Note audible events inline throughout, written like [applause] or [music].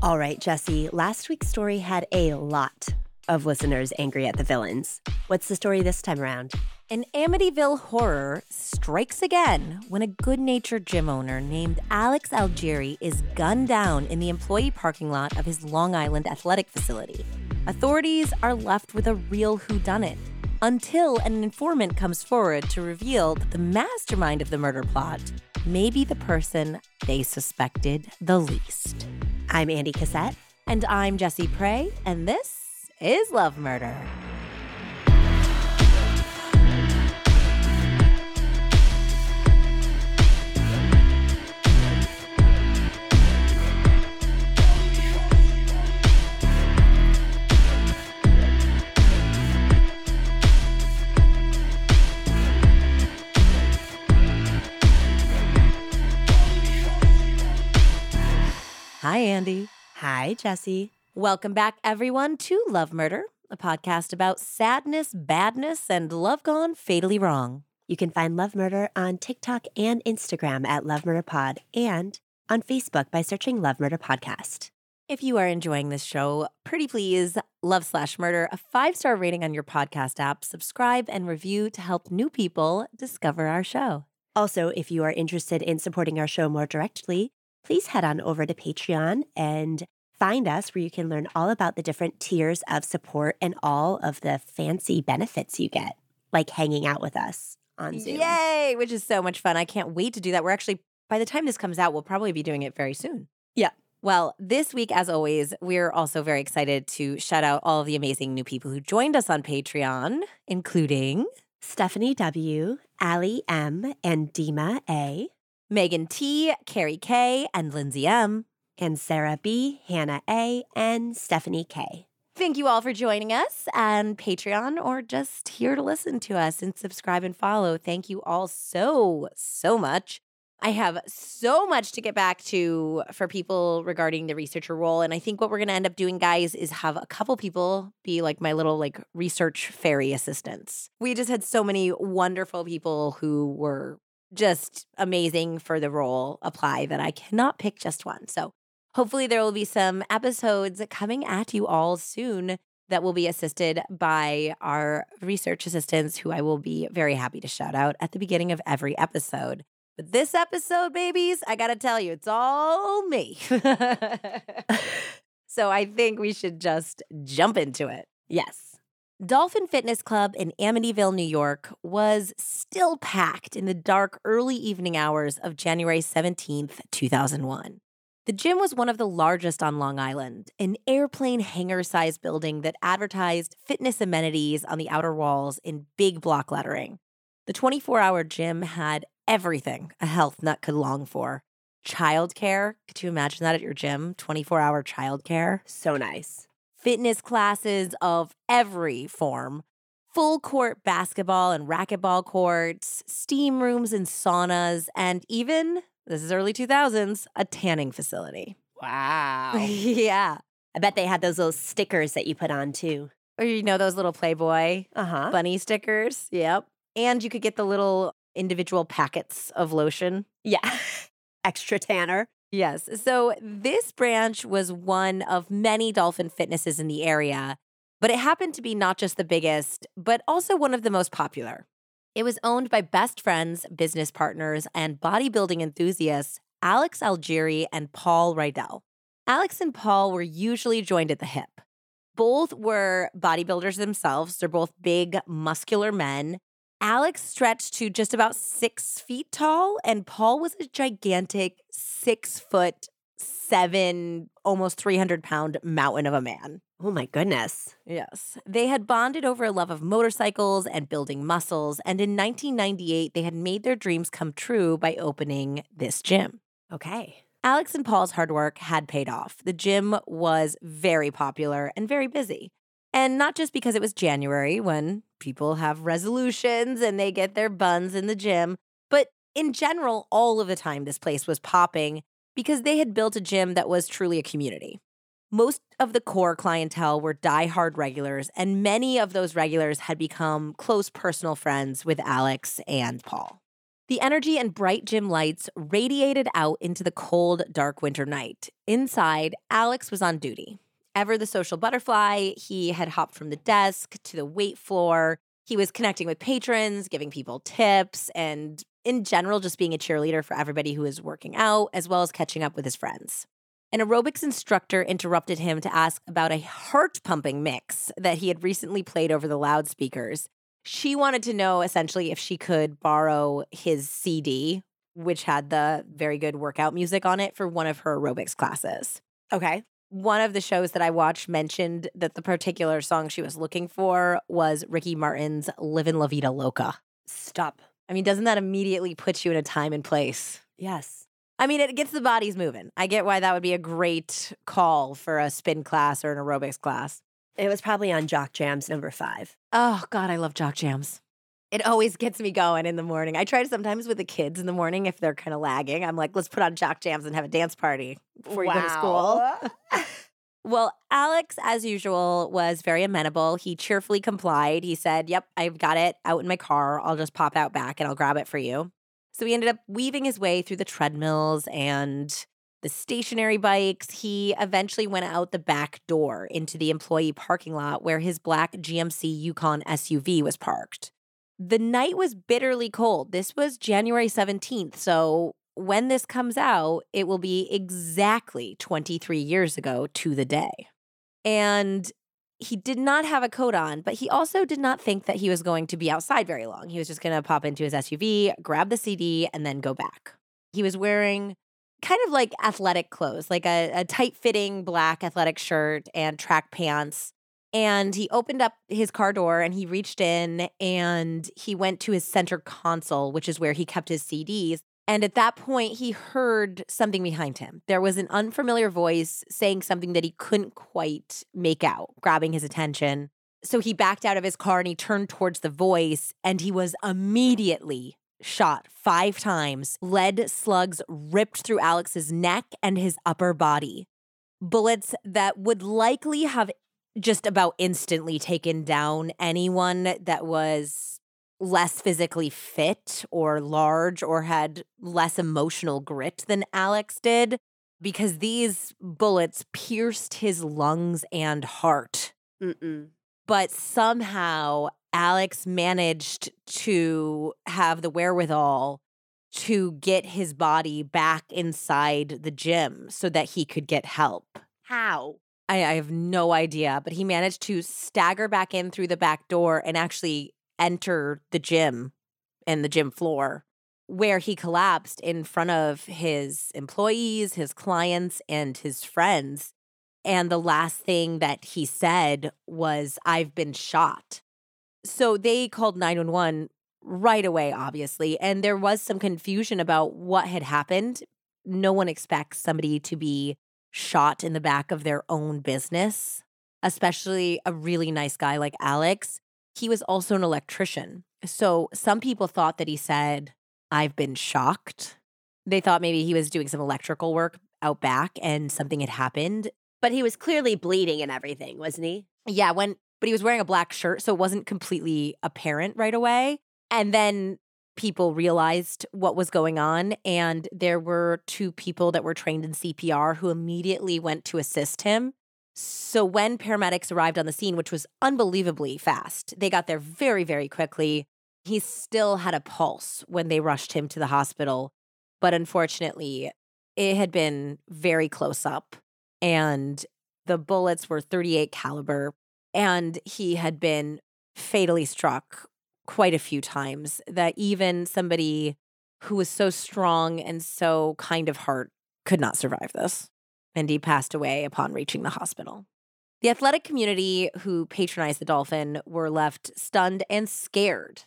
All right, Jessie, last week's story had a lot of listeners angry at the villains. What's the story this time around? An Amityville horror strikes again when a good natured gym owner named Alex Algeri is gunned down in the employee parking lot of his Long Island athletic facility. Authorities are left with a real whodunit until an informant comes forward to reveal that the mastermind of the murder plot may be the person they suspected the least. I'm Andie Cassette. And I'm Jessie Pray, and this is Love Murder. Hi, Andie. Hi, Jessie. Welcome back, everyone, to Love Murder, a podcast about sadness, badness, and love gone fatally wrong. You can find Love Murder on TikTok and Instagram at Love Murder Pod and on Facebook by searching Love Murder Podcast. If you are enjoying this show, pretty please love slash murder a five star rating on your podcast app, subscribe and review to help new people discover our show. Also, if you are interested in supporting our show more directly, please head on over to Patreon and find us where you can learn all about the different tiers of support and all of the fancy benefits you get, like hanging out with us on Zoom. Yay, which is so much fun. I can't wait to do that. We're actually, by the time this comes out, we'll probably be doing it very soon. Yeah. Well, this week, as always, we're also very excited to shout out all of the amazing new people who joined us on Patreon, including Stephanie W., Allie M., and Dima A., Megan T, Carrie K, and Lindsay M. and Sarah B., Hannah A., and Stephanie K. Thank you all for joining us on Patreon or just here to listen to us and subscribe and follow. Thank you all so, so much. I have so much to get back to for people regarding the researcher role. And I think what we're going to end up doing, guys, is have a couple people be like my little like research fairy assistants. We just had so many wonderful people who were just amazing for the role apply that I cannot pick just one. So hopefully there will be some episodes coming at you all soon that will be assisted by our research assistants, who I will be very happy to shout out at the beginning of every episode. But this episode, babies, I got to tell you, it's all me. [laughs] [laughs] so I think we should just jump into it. Yes. Dolphin Fitness Club in Amityville, New York was still packed in the dark early evening hours of January 17th, 2001. The gym was one of the largest on Long Island, an airplane hangar sized building that advertised fitness amenities on the outer walls in big block lettering. The 24 hour gym had everything a health nut could long for. Childcare. Could you imagine that at your gym? 24 hour childcare. So nice. Fitness classes of every form. Full court basketball and racquetball courts, steam rooms and saunas, and even, this is early 2000s, a tanning facility. [laughs] Wow. yeah. I bet they had those little stickers that you put on too. Or you know those little Playboy Uh huh. bunny stickers? Yep. And you could get the little individual packets of lotion. Yeah. [laughs] Extra tanner. Yes. So this branch was one of many dolphin fitnesses in the area, but it happened to be not just the biggest, but also one of the most popular. It was owned by best friends, business partners, and bodybuilding enthusiasts Alex Algeri and Paul Rydell. Alex and Paul were usually joined at the hip. Both were bodybuilders themselves. They're both big, muscular men. Alex stretched to just about six feet tall, and Paul was a gigantic six foot, seven, almost 300 pound mountain of a man. Oh my goodness. Yes. They had bonded over a love of motorcycles and building muscles, and in 1998, they had made their dreams come true by opening this gym. Okay. Alex and Paul's hard work had paid off. The gym was very popular and very busy. And not just because it was January when people have resolutions and they get their buns in the gym, but in general, all of the time this place was popping because they had built a gym that was truly a community. Most of the core clientele were die-hard regulars, and many of those regulars had become close personal friends with Alex and Paul. The energy and bright gym lights radiated out into the cold, dark winter night. Inside, Alex was on duty. Ever the social butterfly, he had hopped from the desk to the weight floor. He was connecting with patrons, giving people tips, and in general, just being a cheerleader for everybody who was working out, as well as catching up with his friends. An aerobics instructor interrupted him to ask about a heart pumping mix that he had recently played over the loudspeakers. She wanted to know essentially if she could borrow his CD, which had the very good workout music on it, for one of her aerobics classes. Okay. One of the shows that I watched mentioned that the particular song she was looking for was Ricky Martin's Livin' La Vida Loca. Stop. I mean, doesn't that immediately put you in a time and place? Yes. I mean, it gets the bodies moving. I get why that would be a great call for a spin class or an aerobics class. It was probably on Jock Jams number five. Oh, God, I love Jock Jams. It always gets me going in the morning. I try to sometimes with the kids in the morning if they're kind of lagging. I'm like, let's put on Jock Jams and have a dance party before you go to school. [laughs] well, Alex, as usual, was very amenable. He cheerfully complied. He said, Yep, I've got it out in my car. I'll just pop out back and I'll grab it for you. So he ended up weaving his way through the treadmills and the stationary bikes, he eventually went out the back door into the employee parking lot where his black GMC Yukon SUV was parked. The night was bitterly cold. This was January 17th. So when this comes out, it will be exactly 23 years ago to the day. And he did not have a coat on, but he also did not think that he was going to be outside very long. He was just going to pop into his SUV, grab the CD, and then go back. He was wearing kind of like athletic clothes, like a, a tight fitting black athletic shirt and track pants. And he opened up his car door and he reached in and he went to his center console, which is where he kept his CDs. And at that point, he heard something behind him. There was an unfamiliar voice saying something that he couldn't quite make out, grabbing his attention. So he backed out of his car and he turned towards the voice, and he was immediately shot five times. Lead slugs ripped through Alex's neck and his upper body. Bullets that would likely have just about instantly taken down anyone that was less physically fit or large or had less emotional grit than Alex did because these bullets pierced his lungs and heart. Mm-mm. But somehow Alex managed to have the wherewithal to get his body back inside the gym so that he could get help. How? I, I, have no idea, but he managed to stagger back in through the back door and actually enter the gym and the gym floor where he collapsed in front of his employees, his clients, and his friends. And the last thing that he said was, I've been shot. So they called 911 right away, obviously. And there was some confusion about what had happened. No one expects somebody to be shot in the back of their own business, especially a really nice guy like Alex. He was also an electrician. So some people thought that he said, I've been shocked. They thought maybe he was doing some electrical work out back and something had happened. But he was clearly bleeding and everything, wasn't he? Yeah, when but he was wearing a black shirt, so it wasn't completely apparent right away. And then people realized what was going on, and there were two people that were trained in CPR who immediately went to assist him. So when paramedics arrived on the scene, which was unbelievably fast, they got there very, very quickly. He still had a pulse when they rushed him to the hospital. But unfortunately, it had been very close up and the bullets were 38 caliber and he had been fatally struck quite a few times that even somebody who was so strong and so kind of heart could not survive this. And he passed away upon reaching the hospital. The athletic community who patronized the Dolphin were left stunned and scared.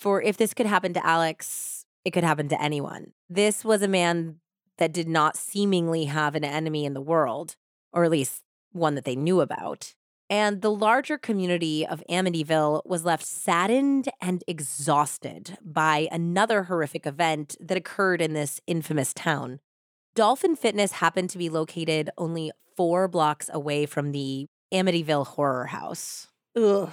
For if this could happen to Alex, it could happen to anyone. This was a man that did not seemingly have an enemy in the world, or at least one that they knew about. And the larger community of Amityville was left saddened and exhausted by another horrific event that occurred in this infamous town. Dolphin Fitness happened to be located only four blocks away from the Amityville Horror House. Ugh.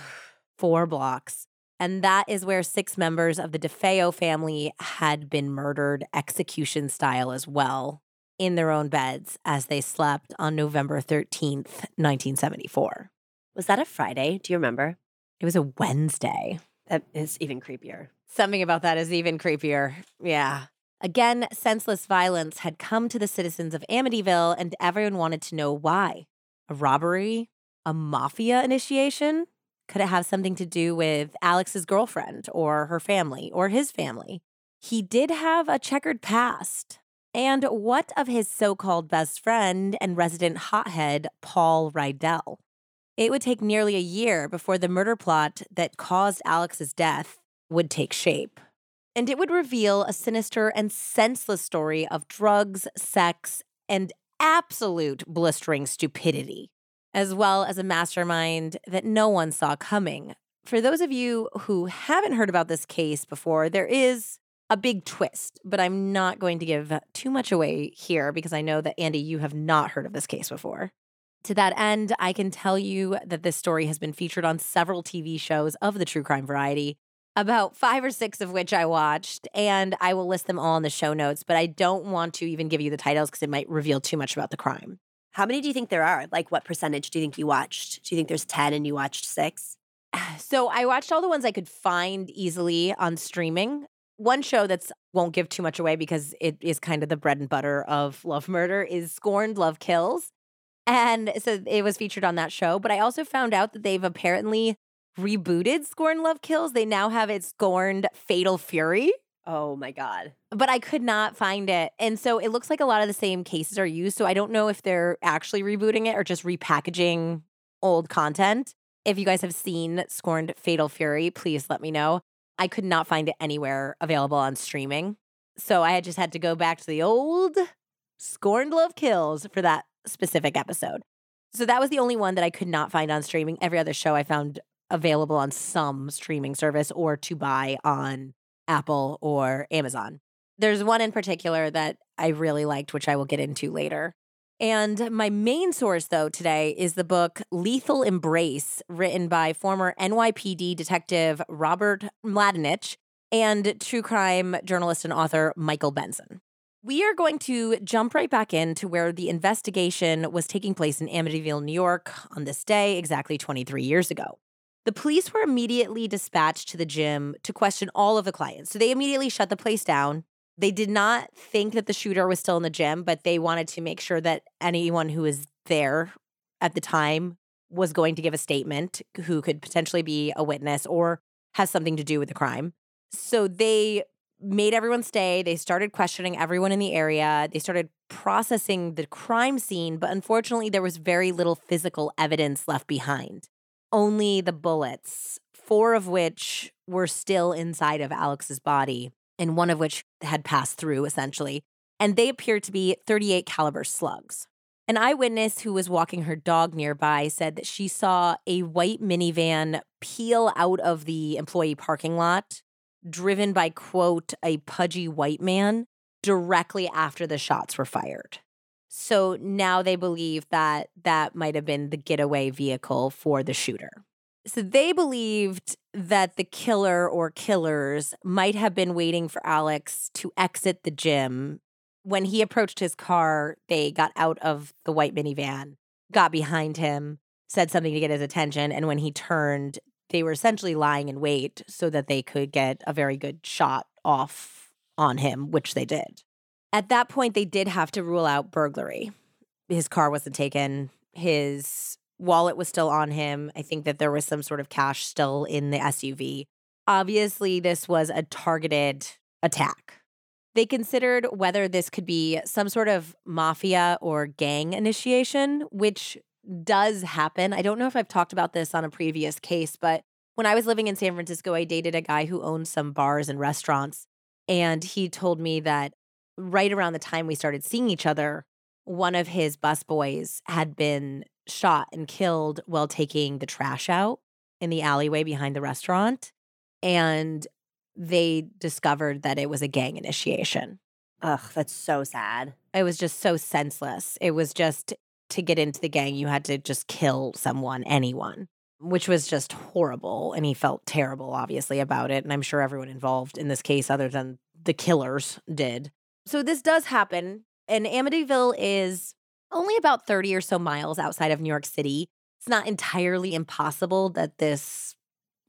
Four blocks. And that is where six members of the DeFeo family had been murdered execution style as well in their own beds as they slept on November 13th, 1974. Was that a Friday? Do you remember? It was a Wednesday. That is even creepier. Something about that is even creepier. Yeah. Again, senseless violence had come to the citizens of Amityville, and everyone wanted to know why. A robbery? A mafia initiation? Could it have something to do with Alex's girlfriend or her family or his family? He did have a checkered past. And what of his so called best friend and resident hothead, Paul Rydell? It would take nearly a year before the murder plot that caused Alex's death would take shape. And it would reveal a sinister and senseless story of drugs, sex, and absolute blistering stupidity, as well as a mastermind that no one saw coming. For those of you who haven't heard about this case before, there is a big twist, but I'm not going to give too much away here because I know that Andie, you have not heard of this case before. To that end, I can tell you that this story has been featured on several TV shows of the true crime variety, about five or six of which I watched, and I will list them all in the show notes, but I don't want to even give you the titles because it might reveal too much about the crime. How many do you think there are? Like, what percentage do you think you watched? Do you think there's 10 and you watched six? [sighs] So I watched all the ones I could find easily on streaming one show that's won't give too much away because it is kind of the bread and butter of Love Murder is Scorned Love Kills. And so it was featured on that show. But I also found out that they've apparently rebooted Scorned Love Kills. They now have it Scorned Fatal Fury. Oh my God. But I could not find it. And so it looks like a lot of the same cases are used. So I don't know if they're actually rebooting it or just repackaging old content. If you guys have seen Scorned Fatal Fury, please let me know. I could not find it anywhere available on streaming. So I had just had to go back to the old Scorned Love Kills for that specific episode. So that was the only one that I could not find on streaming. Every other show I found available on some streaming service or to buy on Apple or Amazon. There's one in particular that I really liked, which I will get into later. And my main source, though, today is the book Lethal Embrace, written by former NYPD detective Robert Mladinich and true crime journalist and author Michael Benson. We are going to jump right back into where the investigation was taking place in Amityville, New York on this day, exactly 23 years ago. The police were immediately dispatched to the gym to question all of the clients. So they immediately shut the place down they did not think that the shooter was still in the gym, but they wanted to make sure that anyone who was there at the time was going to give a statement who could potentially be a witness or has something to do with the crime. So they made everyone stay. They started questioning everyone in the area. They started processing the crime scene, but unfortunately, there was very little physical evidence left behind. Only the bullets, four of which were still inside of Alex's body and one of which had passed through essentially, and they appeared to be 38 caliber slugs. An eyewitness who was walking her dog nearby said that she saw a white minivan peel out of the employee parking lot, driven by, quote, a pudgy white man directly after the shots were fired. So now they believe that that might have been the getaway vehicle for the shooter. So they believed that the killer or killers might have been waiting for Alex to exit the gym. When he approached his car, they got out of the white minivan, got behind him, said something to get his attention. And when he turned, they were essentially lying in wait so that they could get a very good shot off on him, which they did. At that point, they did have to rule out burglary. His car wasn't taken. His wallet was still on him. I think that there was some sort of cash still in the SUV. Obviously, this was a targeted attack. They considered whether this could be some sort of mafia or gang initiation, which does happen. I don't know if I've talked about this on a previous case, but when I was living in San Francisco, I dated a guy who owned some bars and restaurants. And he told me that right around the time we started seeing each other, one of his busboys had been shot and killed while taking the trash out in the alleyway behind the restaurant. And they discovered that it was a gang initiation. Ugh, that's so sad. It was just so senseless. It was just to get into the gang, you had to just kill someone, anyone. which was just horrible. And he felt terrible, obviously, about it. And I'm sure everyone involved in this case, other than the killers, did. So this does happen. And Amityville is only about 30 or so miles outside of New York City. It's not entirely impossible that this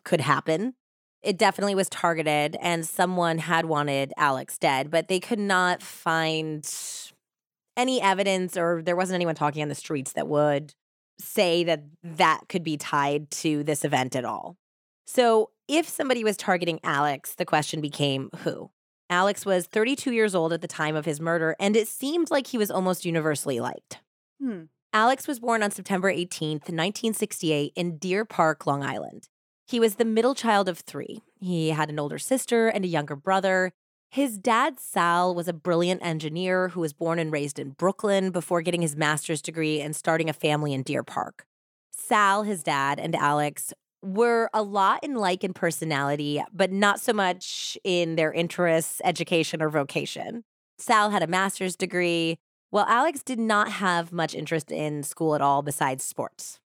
could happen. It definitely was targeted, and someone had wanted Alex dead, but they could not find any evidence, or there wasn't anyone talking on the streets that would say that that could be tied to this event at all. So, if somebody was targeting Alex, the question became who? Alex was 32 years old at the time of his murder, and it seemed like he was almost universally liked. Hmm. Alex was born on September 18th, 1968, in Deer Park, Long Island. He was the middle child of three. He had an older sister and a younger brother. His dad, Sal, was a brilliant engineer who was born and raised in Brooklyn before getting his master's degree and starting a family in Deer Park. Sal, his dad, and Alex were a lot in like in personality, but not so much in their interests, education, or vocation. Sal had a master's degree, while Alex did not have much interest in school at all besides sports.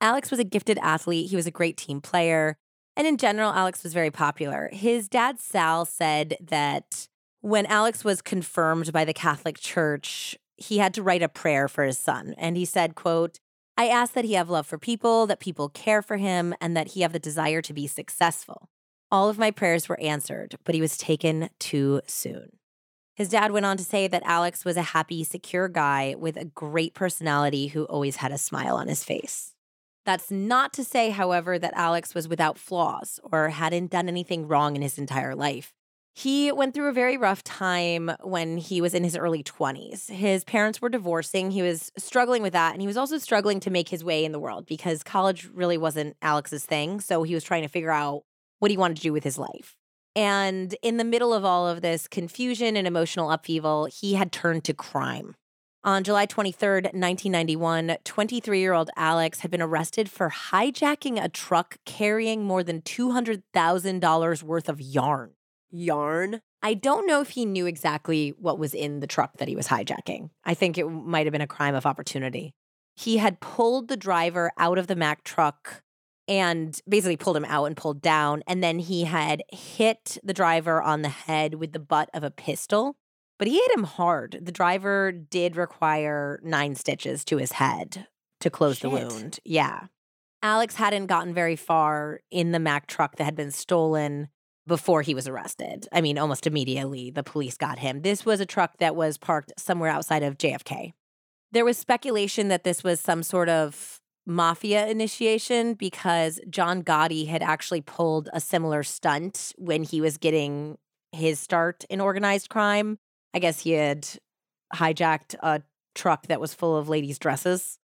Alex was a gifted athlete, he was a great team player, and in general, Alex was very popular. His dad, Sal, said that when Alex was confirmed by the Catholic Church, he had to write a prayer for his son. And he said, quote, I ask that he have love for people, that people care for him, and that he have the desire to be successful. All of my prayers were answered, but he was taken too soon. His dad went on to say that Alex was a happy, secure guy with a great personality who always had a smile on his face. That's not to say, however, that Alex was without flaws or hadn't done anything wrong in his entire life. He went through a very rough time when he was in his early 20s. His parents were divorcing. He was struggling with that. And he was also struggling to make his way in the world because college really wasn't Alex's thing. So he was trying to figure out what he wanted to do with his life. And in the middle of all of this confusion and emotional upheaval, he had turned to crime. On July 23rd, 1991, 23 year old Alex had been arrested for hijacking a truck carrying more than $200,000 worth of yarn yarn. I don't know if he knew exactly what was in the truck that he was hijacking. I think it might have been a crime of opportunity. He had pulled the driver out of the Mack truck and basically pulled him out and pulled down. And then he had hit the driver on the head with the butt of a pistol, but he hit him hard. The driver did require nine stitches to his head to close Shit. the wound. Yeah. Alex hadn't gotten very far in the Mack truck that had been stolen before he was arrested. I mean, almost immediately, the police got him. This was a truck that was parked somewhere outside of JFK. There was speculation that this was some sort of mafia initiation because John Gotti had actually pulled a similar stunt when he was getting his start in organized crime. I guess he had hijacked a truck that was full of ladies' dresses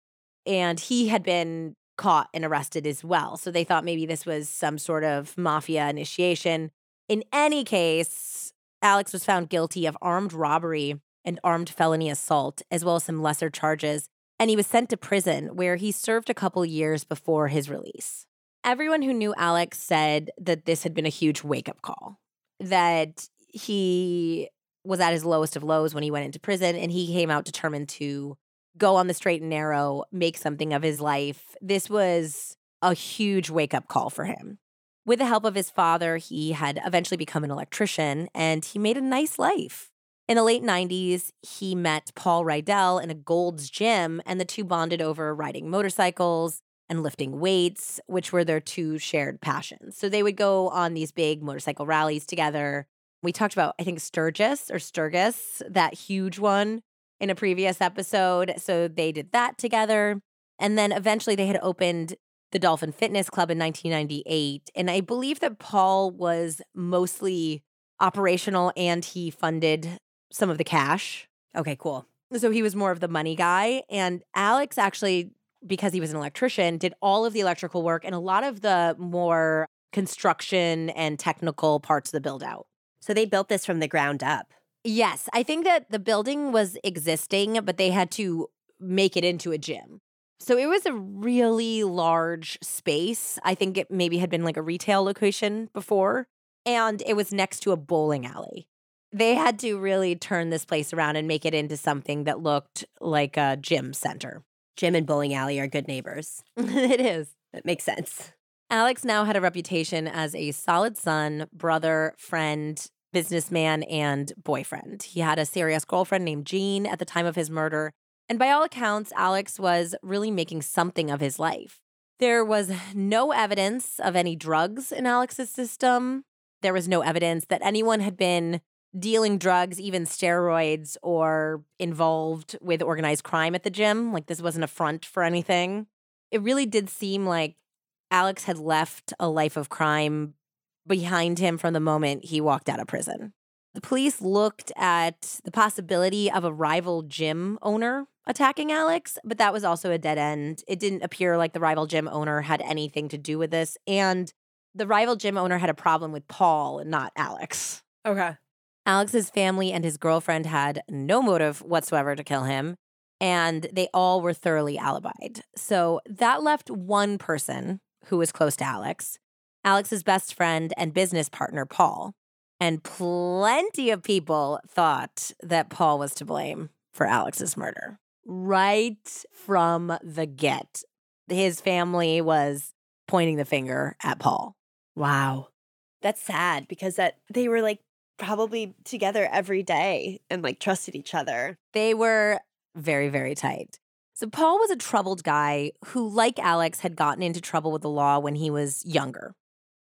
and he had been caught and arrested as well. So they thought maybe this was some sort of mafia initiation. In any case, Alex was found guilty of armed robbery and armed felony assault, as well as some lesser charges. And he was sent to prison where he served a couple years before his release. Everyone who knew Alex said that this had been a huge wake up call, that he was at his lowest of lows when he went into prison and he came out determined to go on the straight and narrow, make something of his life. This was a huge wake up call for him. With the help of his father, he had eventually become an electrician and he made a nice life. In the late 90s, he met Paul Rydell in a Gold's Gym, and the two bonded over riding motorcycles and lifting weights, which were their two shared passions. So they would go on these big motorcycle rallies together. We talked about, I think, Sturgis or Sturgis, that huge one in a previous episode. So they did that together. And then eventually they had opened the Dolphin Fitness Club in 1998. And I believe that Paul was mostly operational and he funded some of the cash. Okay, cool. So he was more of the money guy. And Alex actually, because he was an electrician, did all of the electrical work and a lot of the more construction and technical parts of the build out. So they built this from the ground up. Yes, I think that the building was existing, but they had to make it into a gym. So it was a really large space. I think it maybe had been like a retail location before, and it was next to a bowling alley. They had to really turn this place around and make it into something that looked like a gym center. Gym and bowling alley are good neighbors. [laughs] it is. That makes sense. Alex now had a reputation as a solid son, brother, friend, businessman, and boyfriend. He had a serious girlfriend named Jean at the time of his murder. And by all accounts, Alex was really making something of his life. There was no evidence of any drugs in Alex's system. There was no evidence that anyone had been dealing drugs, even steroids, or involved with organized crime at the gym. Like this wasn't a front for anything. It really did seem like Alex had left a life of crime behind him from the moment he walked out of prison. The police looked at the possibility of a rival gym owner attacking Alex, but that was also a dead end. It didn't appear like the rival gym owner had anything to do with this. And the rival gym owner had a problem with Paul and not Alex. Okay. Alex's family and his girlfriend had no motive whatsoever to kill him, and they all were thoroughly alibied. So that left one person who was close to Alex, Alex's best friend and business partner, Paul. And plenty of people thought that Paul was to blame for Alex's murder. Right from the get, his family was pointing the finger at Paul. Wow. That's sad because that they were like probably together every day and like trusted each other. They were very, very tight. So, Paul was a troubled guy who, like Alex, had gotten into trouble with the law when he was younger.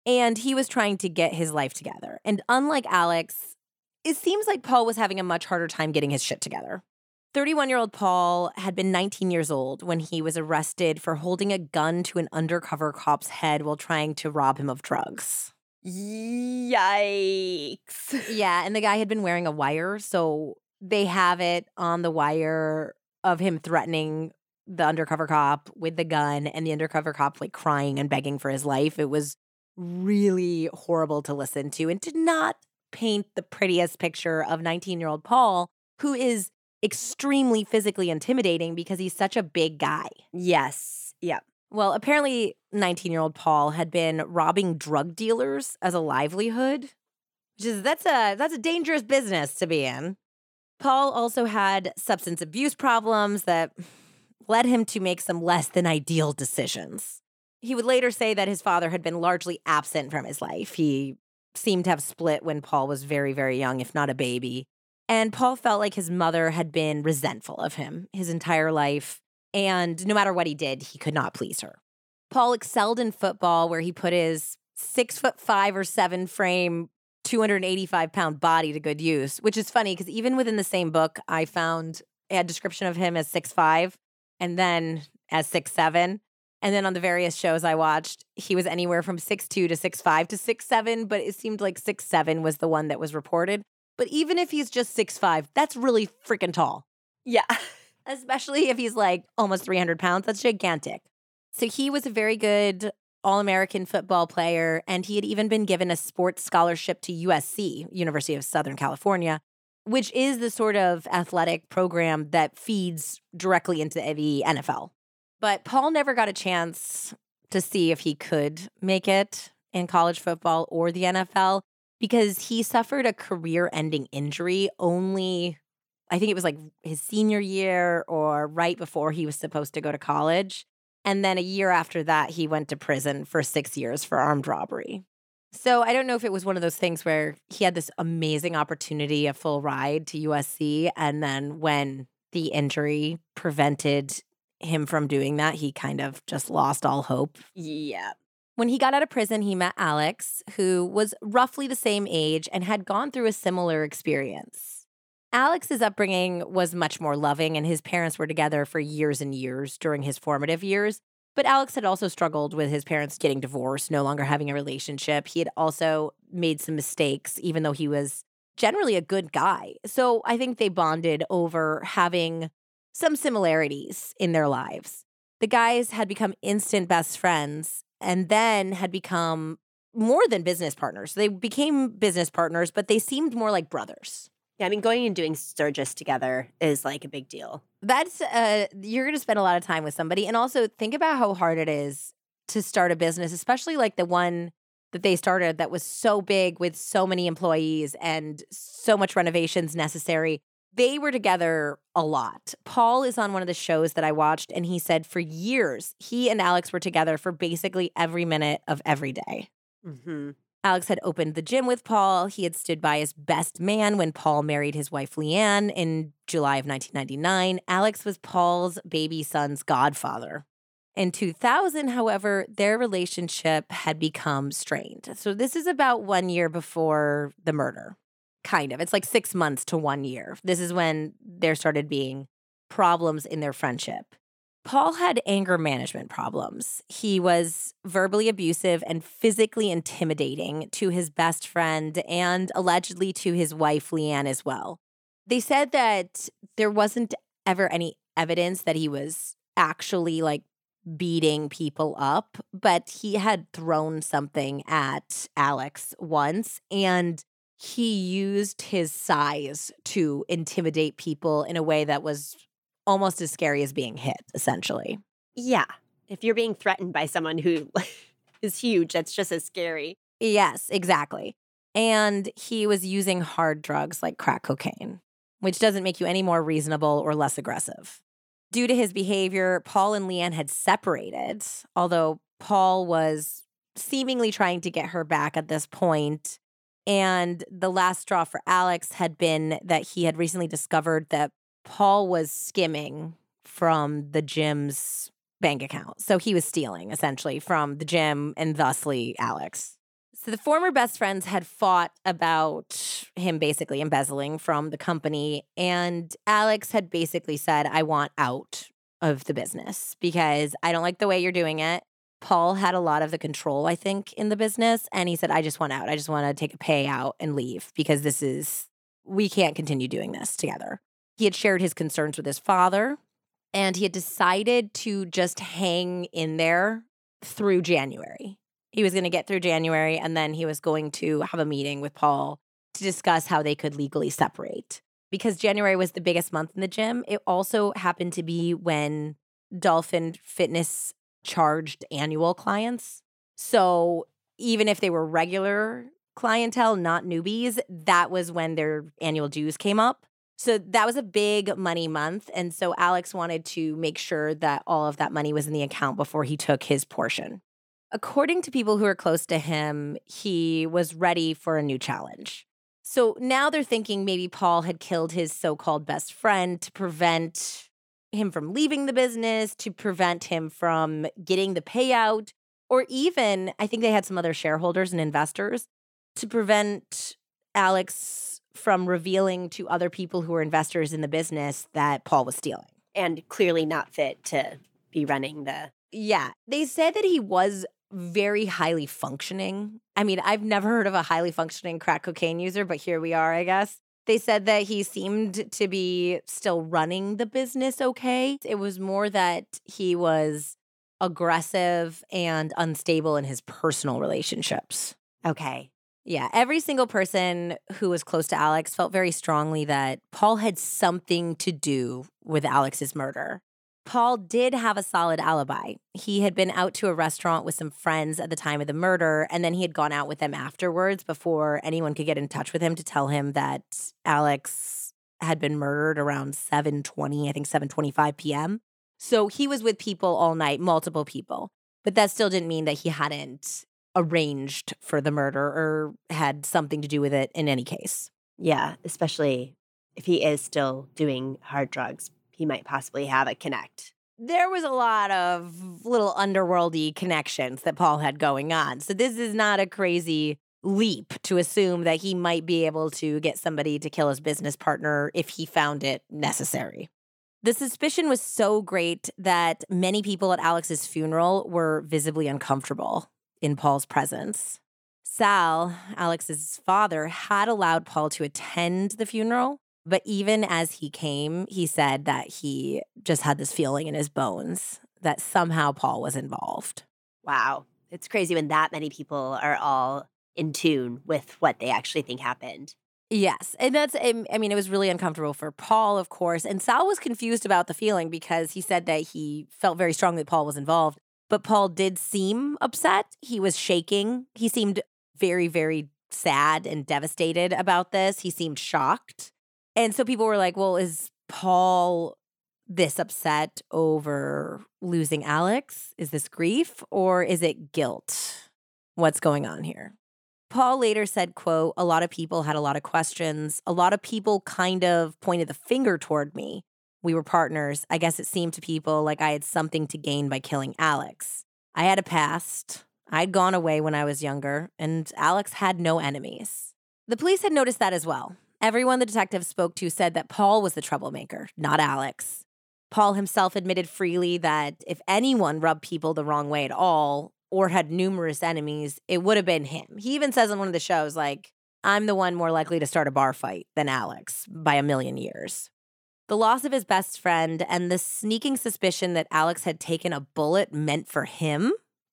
And he was trying to get his life together. And unlike Alex, it seems like Paul was having a much harder time getting his shit together. 31 year old Paul had been 19 years old when he was arrested for holding a gun to an undercover cop's head while trying to rob him of drugs. Yikes. Yeah. And the guy had been wearing a wire. So they have it on the wire of him threatening the undercover cop with the gun and the undercover cop like crying and begging for his life. It was really horrible to listen to and did not paint the prettiest picture of 19 year old Paul, who is extremely physically intimidating because he's such a big guy. Yes. Yeah. Well, apparently, 19 year old Paul had been robbing drug dealers as a livelihood, which is that's a that's a dangerous business to be in. Paul also had substance abuse problems that led him to make some less than ideal decisions. He would later say that his father had been largely absent from his life. He seemed to have split when Paul was very, very young, if not a baby. And Paul felt like his mother had been resentful of him his entire life. And no matter what he did, he could not please her. Paul excelled in football, where he put his six foot five or seven frame 285 pound body to good use, which is funny because even within the same book, I found a description of him as six five and then as six seven. And then on the various shows I watched, he was anywhere from six two to six five to six seven, but it seemed like six seven was the one that was reported. But even if he's just six five, that's really freaking tall. Yeah. [laughs] Especially if he's like almost 300 pounds. That's gigantic. So he was a very good all American football player, and he had even been given a sports scholarship to USC, University of Southern California, which is the sort of athletic program that feeds directly into the NFL. But Paul never got a chance to see if he could make it in college football or the NFL because he suffered a career ending injury only, I think it was like his senior year or right before he was supposed to go to college. And then a year after that, he went to prison for six years for armed robbery. So I don't know if it was one of those things where he had this amazing opportunity, a full ride to USC. And then when the injury prevented him from doing that, he kind of just lost all hope. Yeah. When he got out of prison, he met Alex, who was roughly the same age and had gone through a similar experience. Alex's upbringing was much more loving, and his parents were together for years and years during his formative years. But Alex had also struggled with his parents getting divorced, no longer having a relationship. He had also made some mistakes, even though he was generally a good guy. So I think they bonded over having some similarities in their lives. The guys had become instant best friends and then had become more than business partners. They became business partners, but they seemed more like brothers. Yeah, I mean, going and doing Sturgis together is like a big deal. That's uh you're going to spend a lot of time with somebody and also think about how hard it is to start a business, especially like the one that they started that was so big with so many employees and so much renovations necessary. they were together a lot. Paul is on one of the shows that I watched, and he said for years, he and Alex were together for basically every minute of every day. Mm-hmm. Alex had opened the gym with Paul. He had stood by as best man when Paul married his wife Leanne in July of 1999. Alex was Paul's baby son's godfather. In 2000, however, their relationship had become strained. So this is about one year before the murder kind of. It's like six months to one year. This is when there started being problems in their friendship. Paul had anger management problems. He was verbally abusive and physically intimidating to his best friend and allegedly to his wife, Leanne, as well. They said that there wasn't ever any evidence that he was actually like beating people up, but he had thrown something at Alex once and he used his size to intimidate people in a way that was almost as scary as being hit, essentially. Yeah. If you're being threatened by someone who [laughs] is huge, that's just as scary. Yes, exactly. And he was using hard drugs like crack cocaine, which doesn't make you any more reasonable or less aggressive. Due to his behavior, Paul and Leanne had separated, although Paul was seemingly trying to get her back at this point and the last straw for Alex had been that he had recently discovered that Paul was skimming from the gym's bank account. So he was stealing essentially from the gym and thusly Alex. So the former best friends had fought about him basically embezzling from the company. And Alex had basically said, I want out of the business because I don't like the way you're doing it. Paul had a lot of the control, I think, in the business. And he said, I just want out. I just want to take a payout and leave because this is, we can't continue doing this together. He had shared his concerns with his father and he had decided to just hang in there through January. He was going to get through January and then he was going to have a meeting with Paul to discuss how they could legally separate. Because January was the biggest month in the gym, it also happened to be when Dolphin Fitness charged annual clients. So even if they were regular clientele, not newbies, that was when their annual dues came up. So that was a big money month. And so Alex wanted to make sure that all of that money was in the account before he took his portion. According to people who are close to him, he was ready for a new challenge. So now they're thinking maybe Paul had killed his so called best friend to prevent him from leaving the business, to prevent him from getting the payout, or even I think they had some other shareholders and investors to prevent Alex from revealing to other people who were investors in the business that Paul was stealing. And clearly not fit to be running the. Yeah. They said that he was very highly functioning. I mean, I've never heard of a highly functioning crack cocaine user, but here we are, I guess. They said that he seemed to be still running the business okay. It was more that he was aggressive and unstable in his personal relationships. Okay. Yeah, every single person who was close to Alex felt very strongly that Paul had something to do with Alex's murder. Paul did have a solid alibi. He had been out to a restaurant with some friends at the time of the murder, and then he had gone out with them afterwards before anyone could get in touch with him to tell him that Alex had been murdered around 7:20, I think 7:25 p.m. So he was with people all night, multiple people. But that still didn't mean that he hadn't arranged for the murder or had something to do with it in any case. Yeah, especially if he is still doing hard drugs he might possibly have a connect. There was a lot of little underworldy connections that Paul had going on. So this is not a crazy leap to assume that he might be able to get somebody to kill his business partner if he found it necessary. The suspicion was so great that many people at Alex's funeral were visibly uncomfortable in Paul's presence. Sal, Alex's father, had allowed Paul to attend the funeral, but even as he came, he said that he just had this feeling in his bones that somehow Paul was involved. Wow. It's crazy when that many people are all in tune with what they actually think happened. Yes. And that's, um, I mean, it was really uncomfortable for Paul, of course. And Sal was confused about the feeling because he said that he felt very strongly that Paul was involved. But Paul did seem upset. He was shaking. He seemed very, very sad and devastated about this. He seemed shocked. And so people were like, well, is Paul this upset over losing Alex? Is this grief or is it guilt? What's going on here? Paul later said, quote, a lot of people had a lot of questions. A lot of people kind of pointed the finger toward me. We were partners. I guess it seemed to people like I had something to gain by killing Alex. I had a past. I'd gone away when I was younger, and Alex had no enemies. The police had noticed that as well. Everyone the detective spoke to said that Paul was the troublemaker, not Alex. Paul himself admitted freely that if anyone rubbed people the wrong way at all or had numerous enemies, it would have been him. He even says on one of the shows, like, I'm the one more likely to start a bar fight than Alex by a million years. The loss of his best friend and the sneaking suspicion that Alex had taken a bullet meant for him,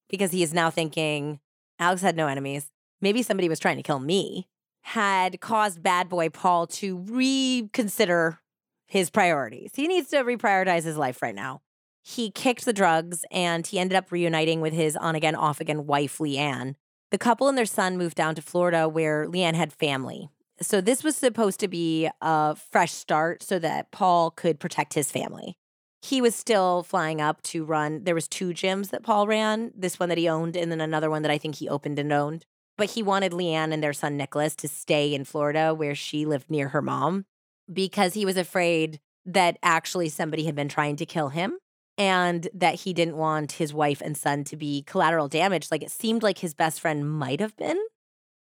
because he is now thinking, Alex had no enemies. Maybe somebody was trying to kill me, had caused bad boy Paul to reconsider his priorities. He needs to reprioritize his life right now. He kicked the drugs and he ended up reuniting with his on again, off again wife, Leanne. The couple and their son moved down to Florida where Leanne had family. So this was supposed to be a fresh start so that Paul could protect his family. He was still flying up to run. There was two gyms that Paul ran, this one that he owned and then another one that I think he opened and owned. But he wanted Leanne and their son Nicholas to stay in Florida where she lived near her mom because he was afraid that actually somebody had been trying to kill him and that he didn't want his wife and son to be collateral damage like it seemed like his best friend might have been.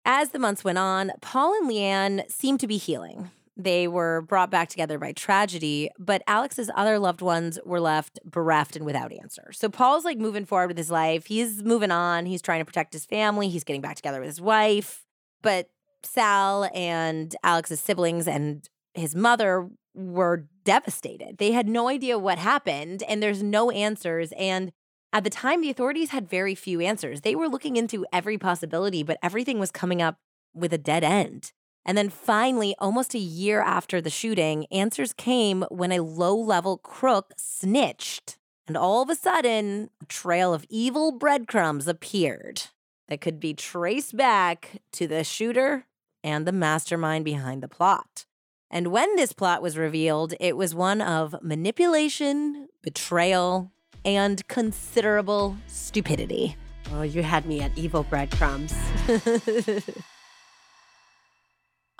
As the months went on, Paul and Leanne seemed to be healing. They were brought back together by tragedy, but Alex's other loved ones were left bereft and without answer. So Paul's like moving forward with his life. He's moving on. He's trying to protect his family. He's getting back together with his wife. But Sal and Alex's siblings and his mother were devastated. They had no idea what happened and there's no answers. And at the time, the authorities had very few answers. They were looking into every possibility, but everything was coming up with a dead end. And then finally, almost a year after the shooting, answers came when a low level crook snitched. And all of a sudden, a trail of evil breadcrumbs appeared that could be traced back to the shooter and the mastermind behind the plot. And when this plot was revealed, it was one of manipulation, betrayal, and considerable stupidity. Oh, you had me at evil breadcrumbs. [laughs]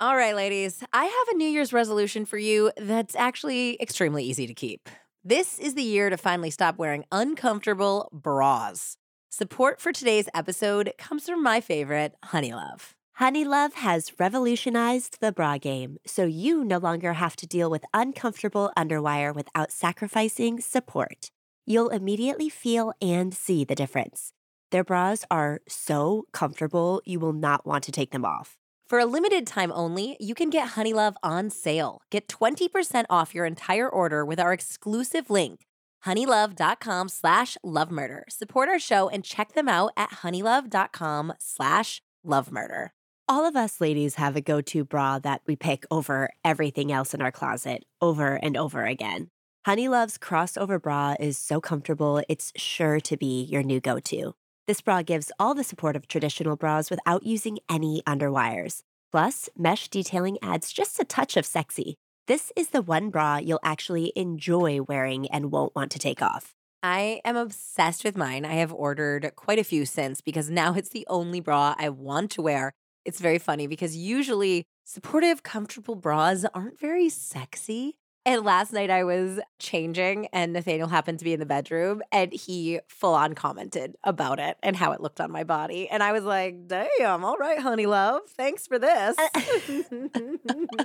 All right, ladies, I have a New Year's resolution for you that's actually extremely easy to keep. This is the year to finally stop wearing uncomfortable bras. Support for today's episode comes from my favorite, Honeylove. Honeylove has revolutionized the bra game, so you no longer have to deal with uncomfortable underwire without sacrificing support you'll immediately feel and see the difference. Their bras are so comfortable, you will not want to take them off. For a limited time only, you can get Honeylove on sale. Get 20% off your entire order with our exclusive link, honeylove.com slash lovemurder. Support our show and check them out at honeylove.com slash lovemurder. All of us ladies have a go-to bra that we pick over everything else in our closet over and over again. Honeylove's crossover bra is so comfortable, it's sure to be your new go to. This bra gives all the support of traditional bras without using any underwires. Plus, mesh detailing adds just a touch of sexy. This is the one bra you'll actually enjoy wearing and won't want to take off. I am obsessed with mine. I have ordered quite a few since because now it's the only bra I want to wear. It's very funny because usually supportive, comfortable bras aren't very sexy. And last night I was changing and Nathaniel happened to be in the bedroom and he full on commented about it and how it looked on my body. And I was like, damn, all right, Honeylove. Thanks for this. Uh, [laughs]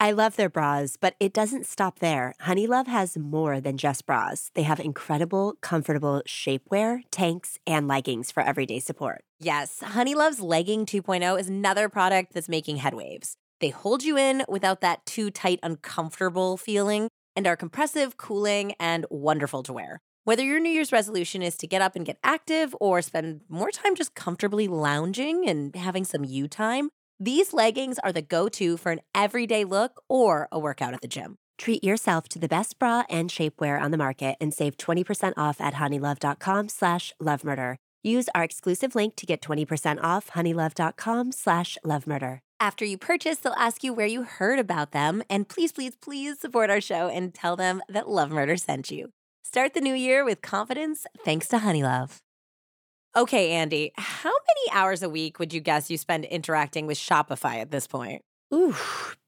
I love their bras, but it doesn't stop there. Honeylove has more than just bras. They have incredible, comfortable shapewear, tanks, and leggings for everyday support. Yes, Honeylove's Legging 2.0 is another product that's making headwaves. They hold you in without that too tight, uncomfortable feeling and are compressive, cooling, and wonderful to wear. Whether your New Year's resolution is to get up and get active or spend more time just comfortably lounging and having some you time, these leggings are the go to for an everyday look or a workout at the gym. Treat yourself to the best bra and shapewear on the market and save 20% off at honeylove.com slash lovemurder. Use our exclusive link to get 20% off honeylove.com slash lovemurder. After you purchase, they'll ask you where you heard about them. And please, please, please support our show and tell them that Love Murder sent you. Start the new year with confidence thanks to Honeylove. Okay, Andie, how many hours a week would you guess you spend interacting with Shopify at this point? Ooh,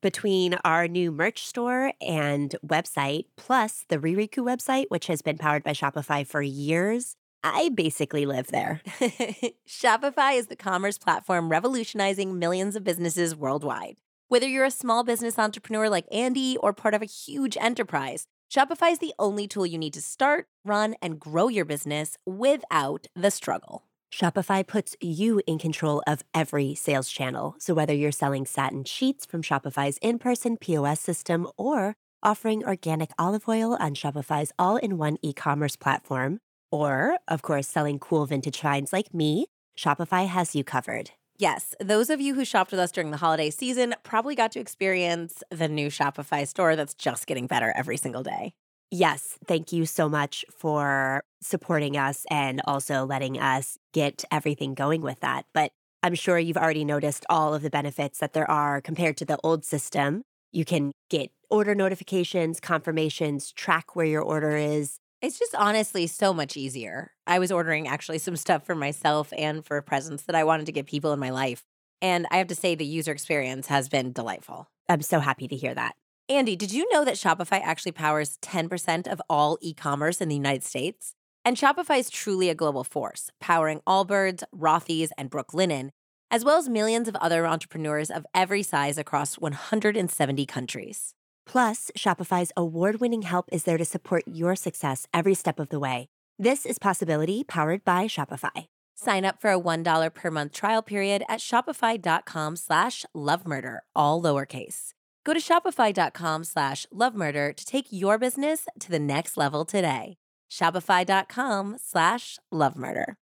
between our new merch store and website, plus the Ririku website, which has been powered by Shopify for years, I basically live there. [laughs] Shopify is the commerce platform revolutionizing millions of businesses worldwide. Whether you're a small business entrepreneur like Andie or part of a huge enterprise, Shopify is the only tool you need to start, run, and grow your business without the struggle. Shopify puts you in control of every sales channel. So whether you're selling satin sheets from Shopify's in person POS system or offering organic olive oil on Shopify's all in one e commerce platform, or, of course, selling cool vintage finds like me, Shopify has you covered. Yes, those of you who shopped with us during the holiday season probably got to experience the new Shopify store that's just getting better every single day. Yes, thank you so much for supporting us and also letting us get everything going with that. But I'm sure you've already noticed all of the benefits that there are compared to the old system. You can get order notifications, confirmations, track where your order is, it's just honestly so much easier. I was ordering actually some stuff for myself and for presents that I wanted to give people in my life. And I have to say, the user experience has been delightful. I'm so happy to hear that. Andie, did you know that Shopify actually powers 10% of all e commerce in the United States? And Shopify is truly a global force, powering Allbirds, Rothy's, and Brooklinen, as well as millions of other entrepreneurs of every size across 170 countries. Plus, Shopify's award winning help is there to support your success every step of the way. This is Possibility powered by Shopify. Sign up for a $1 per month trial period at shopify.com slash lovemurder, all lowercase. Go to shopify.com slash lovemurder to take your business to the next level today. Shopify.com slash lovemurder.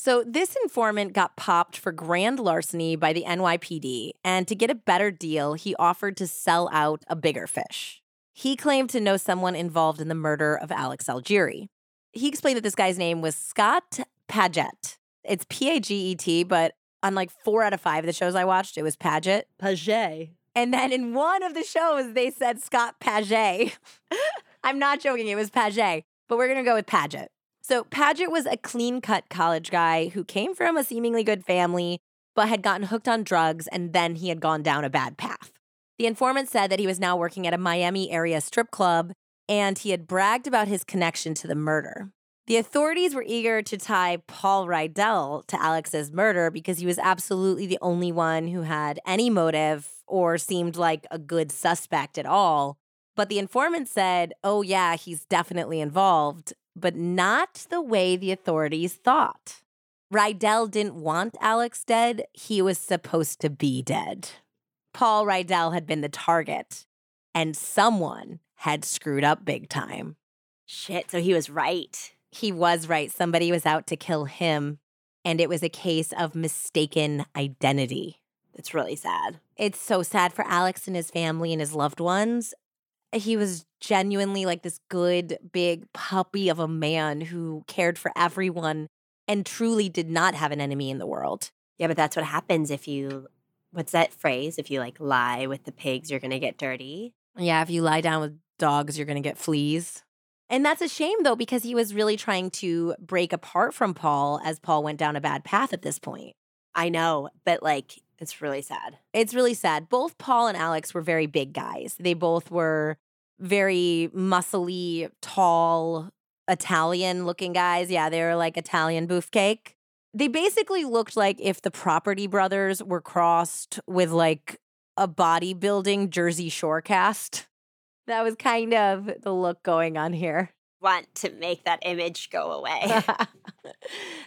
So, this informant got popped for grand larceny by the NYPD, and to get a better deal, he offered to sell out a bigger fish. He claimed to know someone involved in the murder of Alex Algeri. He explained that this guy's name was Scott Paget. It's P A G E T, but on like four out of five of the shows I watched, it was Paget. Paget. And then in one of the shows, they said Scott Paget. [laughs] I'm not joking, it was Paget, but we're gonna go with Paget. So Paget was a clean cut college guy who came from a seemingly good family, but had gotten hooked on drugs and then he had gone down a bad path. The informant said that he was now working at a Miami area strip club and he had bragged about his connection to the murder. The authorities were eager to tie Paul Rydell to Alex's murder because he was absolutely the only one who had any motive or seemed like a good suspect at all. But the informant said, oh, yeah, he's definitely involved but not the way the authorities thought. Rydell didn't want Alex dead, he was supposed to be dead. Paul Rydell had been the target, and someone had screwed up big time. Shit, so he was right. He was right. Somebody was out to kill him, and it was a case of mistaken identity. It's really sad. It's so sad for Alex and his family and his loved ones he was genuinely like this good big puppy of a man who cared for everyone and truly did not have an enemy in the world. Yeah, but that's what happens if you what's that phrase? If you like lie with the pigs, you're going to get dirty. Yeah, if you lie down with dogs, you're going to get fleas. And that's a shame though because he was really trying to break apart from Paul as Paul went down a bad path at this point. I know, but like it's really sad. It's really sad. Both Paul and Alex were very big guys. They both were very muscly, tall, Italian looking guys. Yeah, they were like Italian beefcake. They basically looked like if the Property Brothers were crossed with like a bodybuilding Jersey Shore cast. That was kind of the look going on here. Want to make that image go away. [laughs]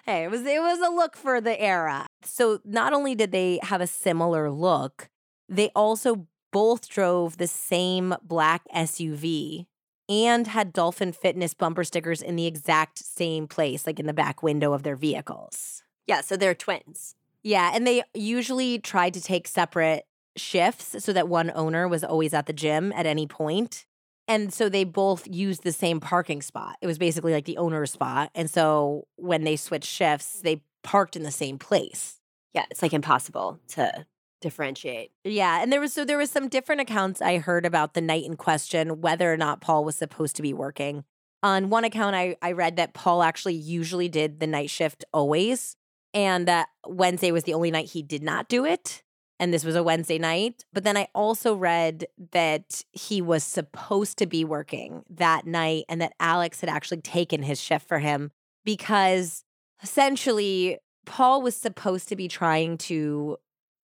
hey, it was it was a look for the era. So not only did they have a similar look, they also both drove the same black SUV and had Dolphin Fitness bumper stickers in the exact same place, like in the back window of their vehicles. Yeah, so they're twins. Yeah, and they usually tried to take separate shifts so that one owner was always at the gym at any point. And so they both used the same parking spot. It was basically like the owner's spot. And so when they switched shifts, they parked in the same place. Yeah, it's like impossible to differentiate. Yeah, and there was so there was some different accounts I heard about the night in question, whether or not Paul was supposed to be working. On one account, I, I read that Paul actually usually did the night shift always, and that Wednesday was the only night he did not do it. And this was a Wednesday night. But then I also read that he was supposed to be working that night and that Alex had actually taken his shift for him because essentially Paul was supposed to be trying to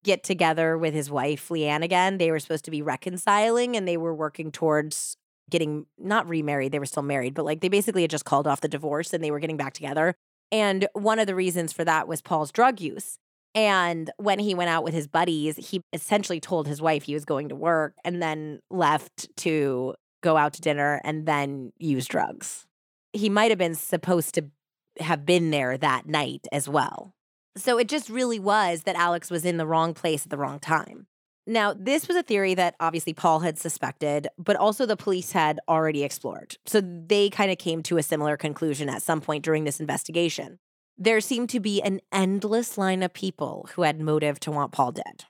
get together with his wife, Leanne, again. They were supposed to be reconciling and they were working towards getting not remarried. They were still married, but like they basically had just called off the divorce and they were getting back together. And one of the reasons for that was Paul's drug use. And when he went out with his buddies, he essentially told his wife he was going to work and then left to go out to dinner and then use drugs. He might have been supposed to have been there that night as well. So it just really was that Alex was in the wrong place at the wrong time. Now, this was a theory that obviously Paul had suspected, but also the police had already explored. So they kind of came to a similar conclusion at some point during this investigation. There seemed to be an endless line of people who had motive to want Paul dead.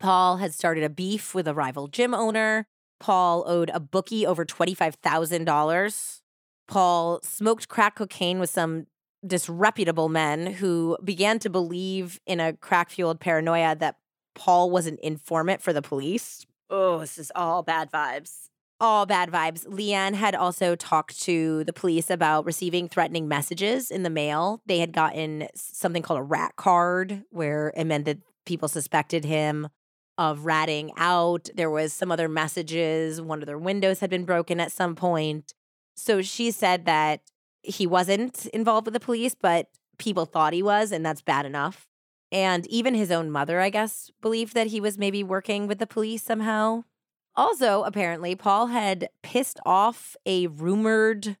Paul had started a beef with a rival gym owner. Paul owed a bookie over $25,000. Paul smoked crack cocaine with some disreputable men who began to believe in a crack fueled paranoia that Paul was an informant for the police. Oh, this is all bad vibes. All bad vibes. Leanne had also talked to the police about receiving threatening messages in the mail. They had gotten something called a rat card, where it meant that people suspected him of ratting out. There was some other messages. One of their windows had been broken at some point. So she said that he wasn't involved with the police, but people thought he was, and that's bad enough. And even his own mother, I guess, believed that he was maybe working with the police somehow. Also, apparently, Paul had pissed off a rumored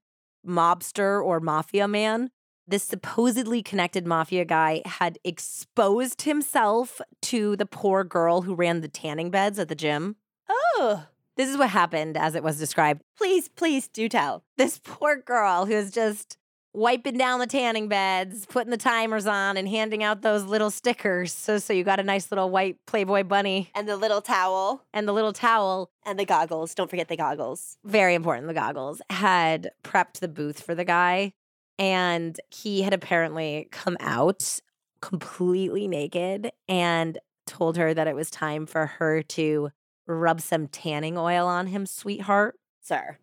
mobster or mafia man. This supposedly connected mafia guy had exposed himself to the poor girl who ran the tanning beds at the gym. Oh, This is what happened as it was described. please, please do tell. This poor girl who's just wiping down the tanning beds, putting the timers on, and handing out those little stickers. So, so you got a nice little white Playboy bunny And the little towel and the little towel. and the goggles. Don't forget the goggles. Very important, the goggles. Had prepped the booth for the guy. And he had apparently come out completely naked and told her that it was time for her to rub some tanning oil on him, sweetheart. Sir.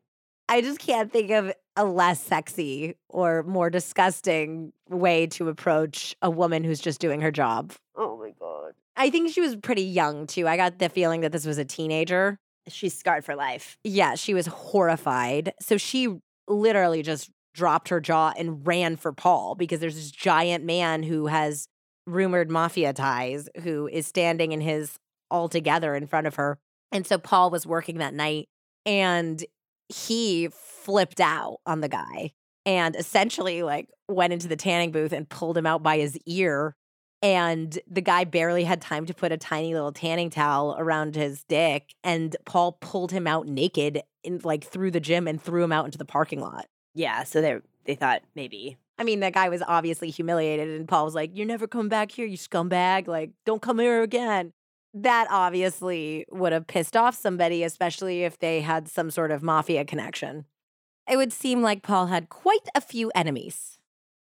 I just can't think of a less sexy or more disgusting way to approach a woman who's just doing her job. Oh my God. I think she was pretty young too. I got the feeling that this was a teenager. She's scarred for life. Yeah, she was horrified. So she literally just dropped her jaw and ran for Paul because there's this giant man who has rumored mafia ties who is standing in his all together in front of her. And so Paul was working that night and he flipped out on the guy and essentially like went into the tanning booth and pulled him out by his ear and the guy barely had time to put a tiny little tanning towel around his dick and Paul pulled him out naked in like through the gym and threw him out into the parking lot. Yeah, so they they thought maybe. I mean, that guy was obviously humiliated and Paul was like, "You're never coming back here, you scumbag. Like, don't come here again." That obviously would have pissed off somebody, especially if they had some sort of mafia connection. It would seem like Paul had quite a few enemies.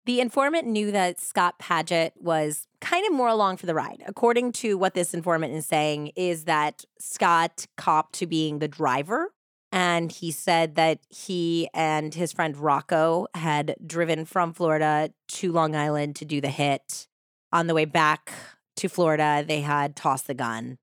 The informant knew that Scott Paget was kind of more along for the ride. According to what this informant is saying, is that Scott copped to being the driver. And he said that he and his friend Rocco had driven from Florida to Long Island to do the hit. On the way back to Florida, they had tossed the gun.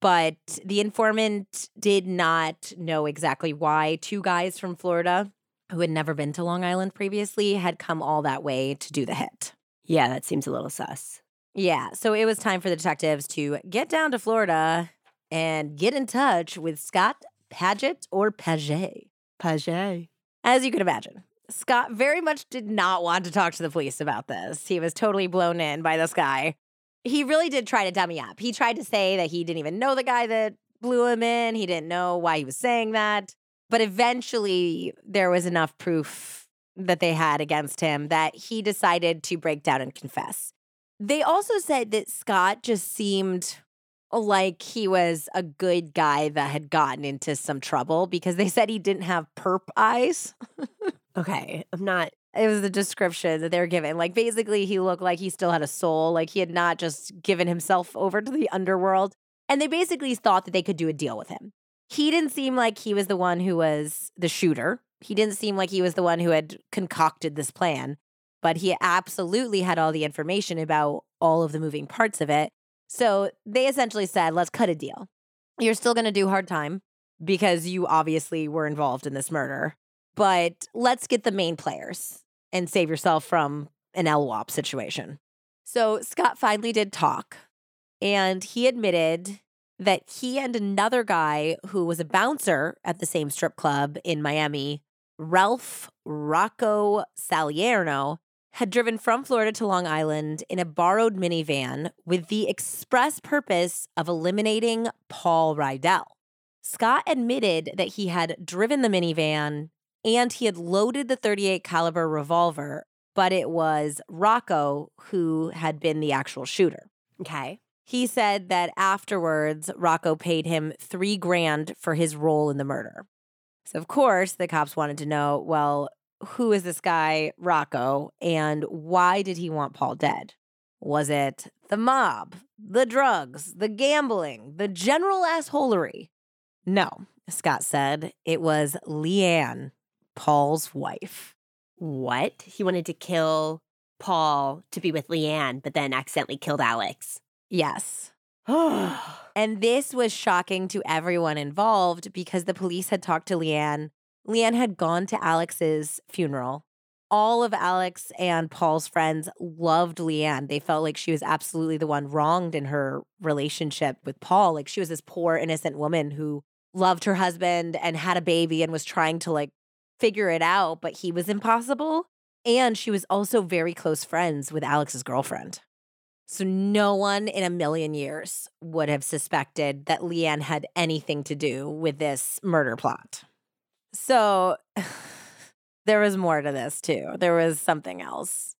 But the informant did not know exactly why two guys from Florida who had never been to Long Island previously had come all that way to do the hit. Yeah, that seems a little sus. Yeah, so it was time for the detectives to get down to Florida and get in touch with Scott Paget or Paget. Paget. As you can imagine, Scott very much did not want to talk to the police about this. He was totally blown in by this guy. He really did try to dummy up. He tried to say that he didn't even know the guy that blew him in. He didn't know why he was saying that. But eventually, there was enough proof that they had against him that he decided to break down and confess. They also said that Scott just seemed like he was a good guy that had gotten into some trouble because they said he didn't have perp eyes. [laughs] Okay, I'm not. It was the description that they were given. Like basically, he looked like he still had a soul, like he had not just given himself over to the underworld. And they basically thought that they could do a deal with him. He didn't seem like he was the one who was the shooter. He didn't seem like he was the one who had concocted this plan, but he absolutely had all the information about all of the moving parts of it. So they essentially said, let's cut a deal. You're still going to do hard time because you obviously were involved in this murder, but let's get the main players and save yourself from an LWOP situation. So Scott finally did talk and he admitted that he and another guy who was a bouncer at the same strip club in Miami, Ralph Rocco Salerno, had driven from Florida to Long Island in a borrowed minivan with the express purpose of eliminating Paul Rydell. Scott admitted that he had driven the minivan and he had loaded the 38 caliber revolver, but it was Rocco who had been the actual shooter. Okay. He said that afterwards, Rocco paid him three grand for his role in the murder. So, of course, the cops wanted to know well, who is this guy, Rocco, and why did he want Paul dead? Was it the mob, the drugs, the gambling, the general assholery? No, Scott said. It was Leanne, Paul's wife. What? He wanted to kill Paul to be with Leanne, but then accidentally killed Alex. Yes. [sighs] and this was shocking to everyone involved because the police had talked to Leanne. Leanne had gone to Alex's funeral. All of Alex and Paul's friends loved Leanne. They felt like she was absolutely the one wronged in her relationship with Paul. Like she was this poor, innocent woman who loved her husband and had a baby and was trying to like figure it out, but he was impossible. And she was also very close friends with Alex's girlfriend. So no one in a million years would have suspected that Leanne had anything to do with this murder plot. So [sighs] there was more to this too. There was something else.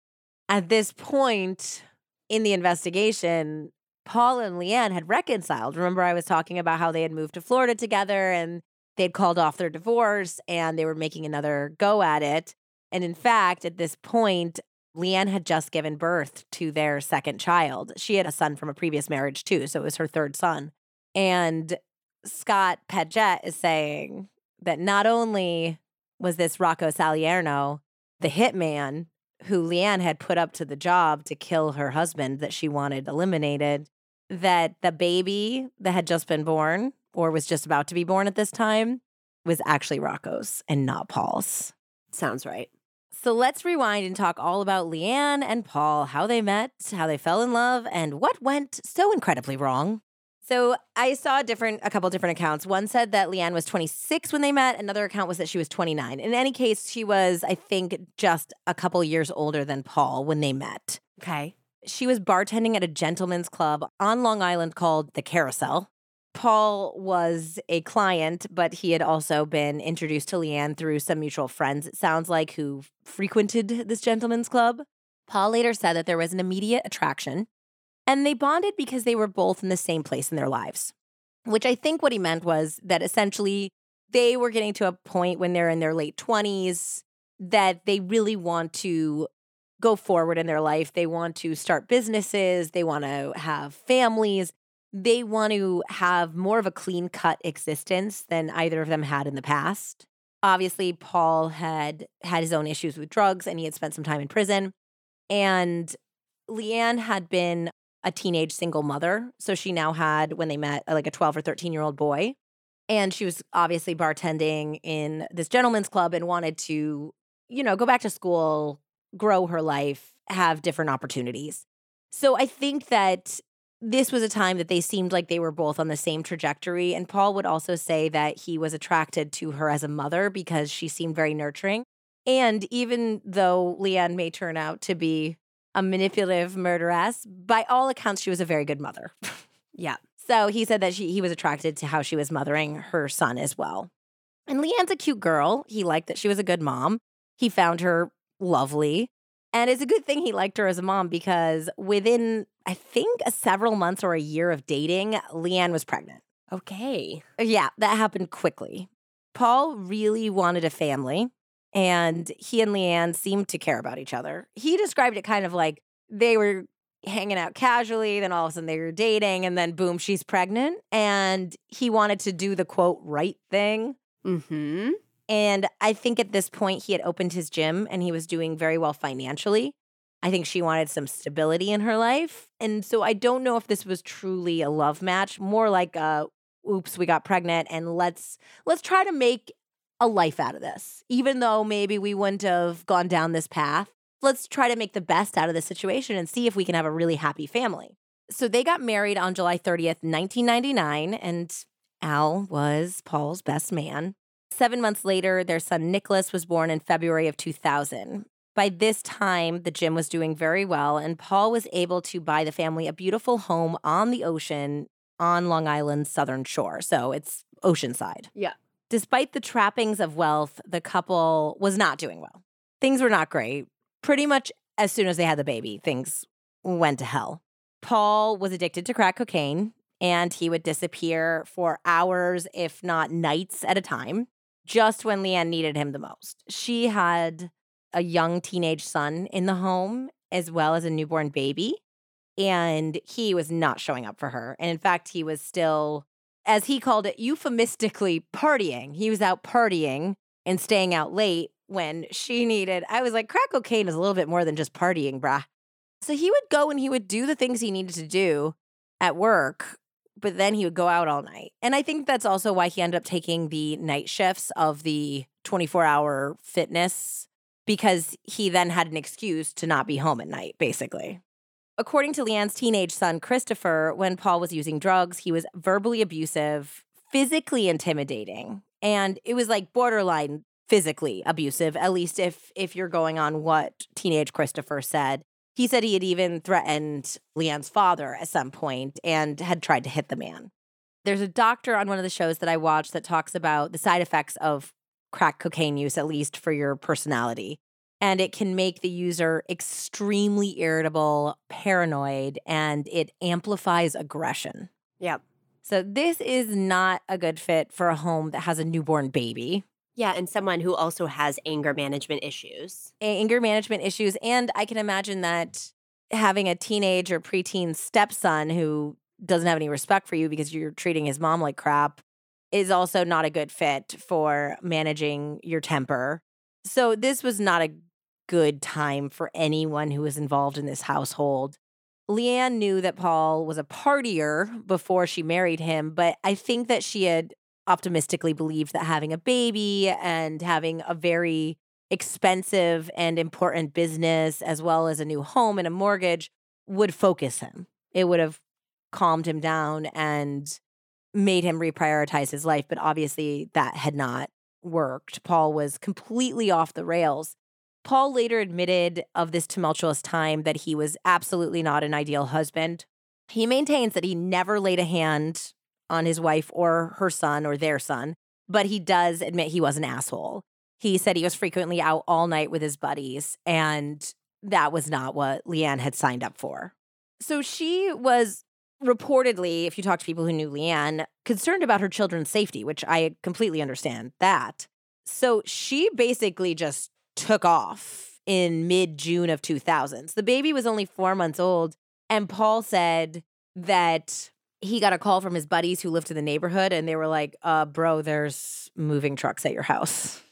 At this point in the investigation, Paul and Leanne had reconciled. Remember, I was talking about how they had moved to Florida together and they'd called off their divorce and they were making another go at it. And in fact, at this point, Leanne had just given birth to their second child. She had a son from a previous marriage too, so it was her third son. And Scott Paget is saying that not only was this Rocco Salerno the hitman who Leanne had put up to the job to kill her husband that she wanted eliminated, that the baby that had just been born or was just about to be born at this time was actually Rocco's and not Paul's. Sounds right. So let's rewind and talk all about Leanne and Paul, how they met, how they fell in love, and what went so incredibly wrong. So I saw a different a couple different accounts. One said that Leanne was 26 when they met. Another account was that she was 29. In any case, she was, I think, just a couple years older than Paul when they met. Okay. She was bartending at a gentleman's club on Long Island called the Carousel. Paul was a client, but he had also been introduced to Leanne through some mutual friends, it sounds like, who frequented this gentleman's club. Paul later said that there was an immediate attraction, and they bonded because they were both in the same place in their lives, which I think what he meant was that essentially they were getting to a point when they're in their late 20s that they really want to go forward in their life. They want to start businesses, they want to have families they want to have more of a clean cut existence than either of them had in the past. Obviously, Paul had had his own issues with drugs and he had spent some time in prison. And Leanne had been a teenage single mother. So she now had, when they met, like a 12 or 13 year old boy. And she was obviously bartending in this gentleman's club and wanted to, you know, go back to school, grow her life, have different opportunities. So I think that this was a time that they seemed like they were both on the same trajectory. And Paul would also say that he was attracted to her as a mother because she seemed very nurturing. And even though Leanne may turn out to be a manipulative murderess, by all accounts, she was a very good mother. [laughs] yeah. So he said that she, he was attracted to how she was mothering her son as well. And Leanne's a cute girl. He liked that she was a good mom. He found her lovely. And it's a good thing he liked her as a mom because within, I think, a several months or a year of dating, Leanne was pregnant. Okay. Yeah, that happened quickly. Paul really wanted a family, and he and Leanne seemed to care about each other. He described it kind of like they were hanging out casually, then all of a sudden they were dating, and then boom, she's pregnant. And he wanted to do the quote right thing. Mm-hmm. And I think at this point he had opened his gym and he was doing very well financially. I think she wanted some stability in her life. And so I don't know if this was truly a love match, more like a oops, we got pregnant and let's let's try to make a life out of this. Even though maybe we wouldn't have gone down this path, let's try to make the best out of the situation and see if we can have a really happy family. So they got married on July 30th, 1999, and Al was Paul's best man. Seven months later, their son Nicholas was born in February of 2000. By this time, the gym was doing very well, and Paul was able to buy the family a beautiful home on the ocean on Long Island's southern shore. So it's oceanside. Yeah. Despite the trappings of wealth, the couple was not doing well. Things were not great. Pretty much as soon as they had the baby, things went to hell. Paul was addicted to crack cocaine and he would disappear for hours, if not nights at a time, just when Leanne needed him the most. She had a young teenage son in the home as well as a newborn baby and he was not showing up for her. And in fact, he was still, as he called it, euphemistically partying. He was out partying and staying out late when she needed. I was like, crack cocaine is a little bit more than just partying, brah. So he would go and he would do the things he needed to do at work, but then he would go out all night. And I think that's also why he ended up taking the night shifts of the 24 hour fitness because he then had an excuse to not be home at night, basically. According to Leanne's teenage son, Christopher, when Paul was using drugs, he was verbally abusive, physically intimidating, and it was like borderline physically abusive, at least if if you're going on what teenage Christopher said. He said he had even threatened Leanne's father at some point and had tried to hit the man. There's a doctor on one of the shows that I watched that talks about the side effects of crack cocaine use, at least for your personality and it can make the user extremely irritable, paranoid, and it amplifies aggression. Yep. So, this is not a good fit for a home that has a newborn baby. Yeah, and someone who also has anger management issues. Anger management issues. And I can imagine that having a teenage or preteen stepson who doesn't have any respect for you because you're treating his mom like crap is also not a good fit for managing your temper. So, this was not a good time for anyone who was involved in this household. Leanne knew that Paul was a partier before she married him, but I think that she had optimistically believed that having a baby and having a very expensive and important business, as well as a new home and a mortgage, would focus him. It would have calmed him down and made him reprioritize his life. But obviously, that had not worked. Paul was completely off the rails. Paul later admitted of this tumultuous time that he was absolutely not an ideal husband. He maintains that he never laid a hand on his wife or her son or their son, but he does admit he was an asshole. He said he was frequently out all night with his buddies, and that was not what Leanne had signed up for. So she was reportedly, if you talk to people who knew Leanne, concerned about her children's safety, which I completely understand that. So she basically just took off in mid June of 2000s. The baby was only four months old. And Paul said that he got a call from his buddies who lived in the neighborhood and they were like, uh, bro, there's moving trucks at your house.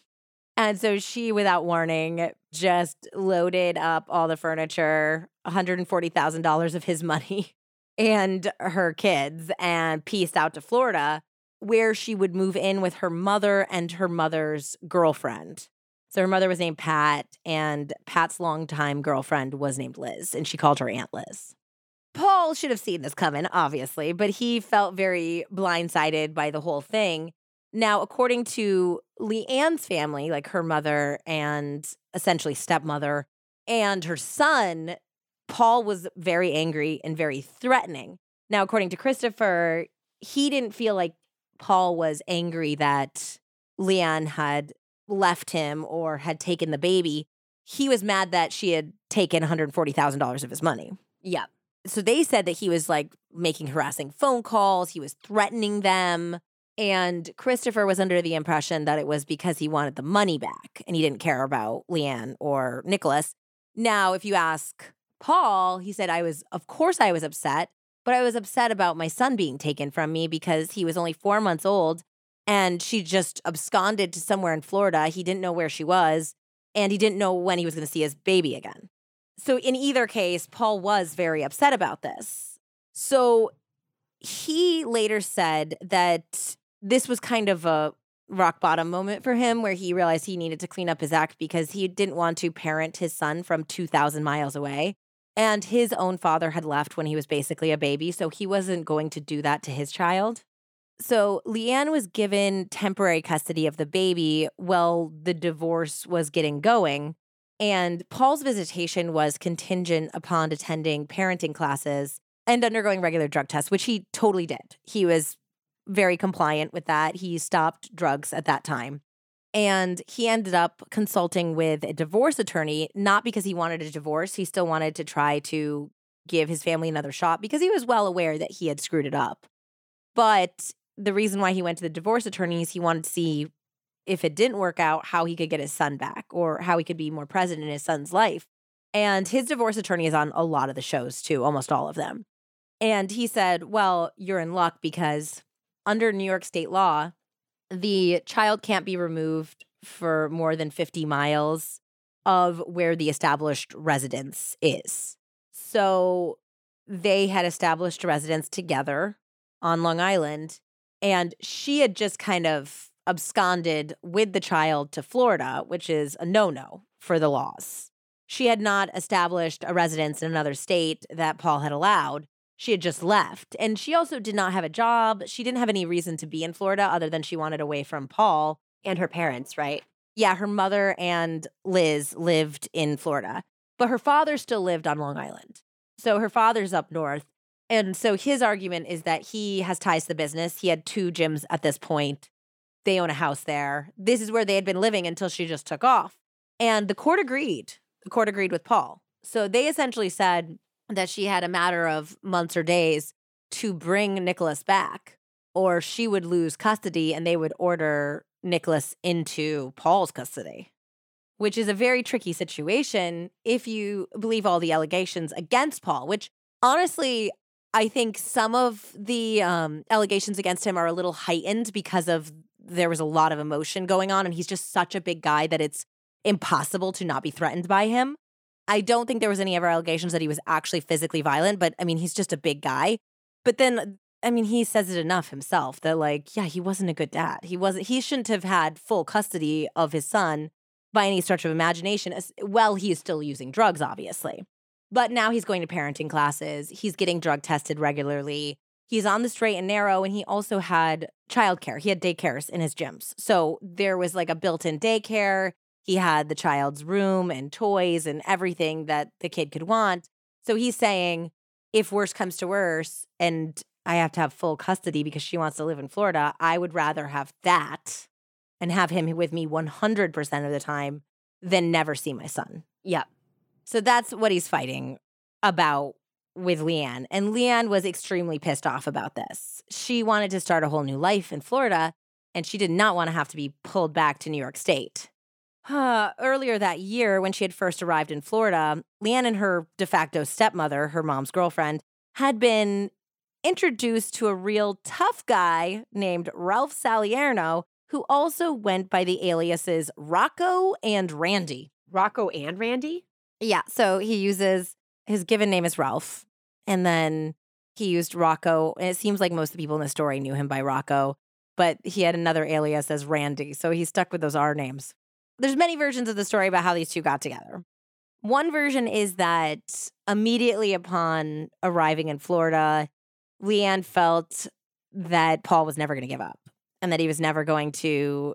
And so she, without warning, just loaded up all the furniture, $140,000 of his money and her kids, and pieced out to Florida, where she would move in with her mother and her mother's girlfriend. So her mother was named Pat, and Pat's longtime girlfriend was named Liz, and she called her Aunt Liz. Paul should have seen this coming, obviously, but he felt very blindsided by the whole thing. Now, according to Leanne's family, like her mother and essentially stepmother and her son, Paul was very angry and very threatening. Now, according to Christopher, he didn't feel like Paul was angry that Leanne had left him or had taken the baby. he was mad that she had taken $140,000 of his money. Yeah. So they said that he was like making harassing phone calls, he was threatening them. And Christopher was under the impression that it was because he wanted the money back and he didn't care about Leanne or Nicholas. Now, if you ask Paul, he said, I was, of course, I was upset, but I was upset about my son being taken from me because he was only four months old and she just absconded to somewhere in Florida. He didn't know where she was and he didn't know when he was going to see his baby again. So, in either case, Paul was very upset about this. So, he later said that this was kind of a rock bottom moment for him where he realized he needed to clean up his act because he didn't want to parent his son from 2,000 miles away. And his own father had left when he was basically a baby, so he wasn't going to do that to his child. So Leanne was given temporary custody of the baby while the divorce was getting going. And Paul's visitation was contingent upon attending parenting classes and undergoing regular drug tests, which he totally did. He was very compliant with that. He stopped drugs at that time. And he ended up consulting with a divorce attorney, not because he wanted a divorce. He still wanted to try to give his family another shot because he was well aware that he had screwed it up. But the reason why he went to the divorce attorney is he wanted to see if it didn't work out, how he could get his son back or how he could be more present in his son's life. And his divorce attorney is on a lot of the shows too, almost all of them. And he said, Well, you're in luck because under New York state law, the child can't be removed for more than 50 miles of where the established residence is. So they had established a residence together on Long Island, and she had just kind of absconded with the child to Florida, which is a no no for the laws. She had not established a residence in another state that Paul had allowed she had just left. And she also did not have a job. She didn't have any reason to be in Florida other than she wanted away from Paul. And her parents, right? Yeah, her mother and Liz lived in Florida, but her father still lived on Long Island. So her father's up north. And so his argument is that he has ties to the business. He had two gyms at this point. They own a house there. This is where they had been living until she just took off. And the court agreed. The court agreed with Paul. So they essentially said, that she had a matter of months or days to bring Nicholas back, or she would lose custody and they would order Nicholas into Paul's custody, which is a very tricky situation if you believe all the allegations against Paul, which honestly, I think some of the um, allegations against him are a little heightened because of there was a lot of emotion going on, and he's just such a big guy that it's impossible to not be threatened by him. I don't think there was any ever allegations that he was actually physically violent, but I mean, he's just a big guy. But then, I mean, he says it enough himself that, like, yeah, he wasn't a good dad. He wasn't, he shouldn't have had full custody of his son by any stretch of imagination. Well, he is still using drugs, obviously. But now he's going to parenting classes. He's getting drug tested regularly. He's on the straight and narrow, and he also had childcare. He had daycares in his gyms. So there was like a built in daycare. He had the child's room and toys and everything that the kid could want. So he's saying, if worse comes to worse and I have to have full custody because she wants to live in Florida, I would rather have that and have him with me 100% of the time than never see my son. Yep. So that's what he's fighting about with Leanne. And Leanne was extremely pissed off about this. She wanted to start a whole new life in Florida, and she did not want to have to be pulled back to New York State. Uh, earlier that year, when she had first arrived in Florida, Leanne and her de facto stepmother, her mom's girlfriend, had been introduced to a real tough guy named Ralph Salerno, who also went by the aliases Rocco and Randy. Rocco and Randy? Yeah. So he uses his given name is Ralph. And then he used Rocco. And it seems like most of the people in the story knew him by Rocco, but he had another alias as Randy. So he stuck with those R names there's many versions of the story about how these two got together. One version is that immediately upon arriving in Florida, Leanne felt that Paul was never going to give up and that he was never going to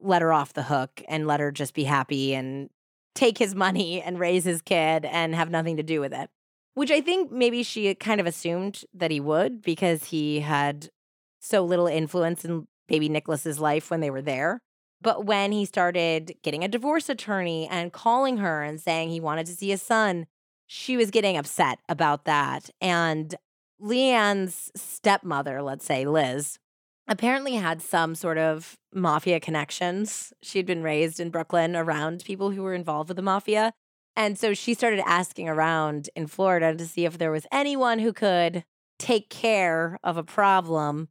let her off the hook and let her just be happy and take his money and raise his kid and have nothing to do with it. Which I think maybe she kind of assumed that he would because he had so little influence in baby Nicholas's life when they were there. But when he started getting a divorce attorney and calling her and saying he wanted to see his son, she was getting upset about that. And Leanne's stepmother, let's say Liz, apparently had some sort of mafia connections. She'd been raised in Brooklyn around people who were involved with the mafia. And so she started asking around in Florida to see if there was anyone who could take care of a problem.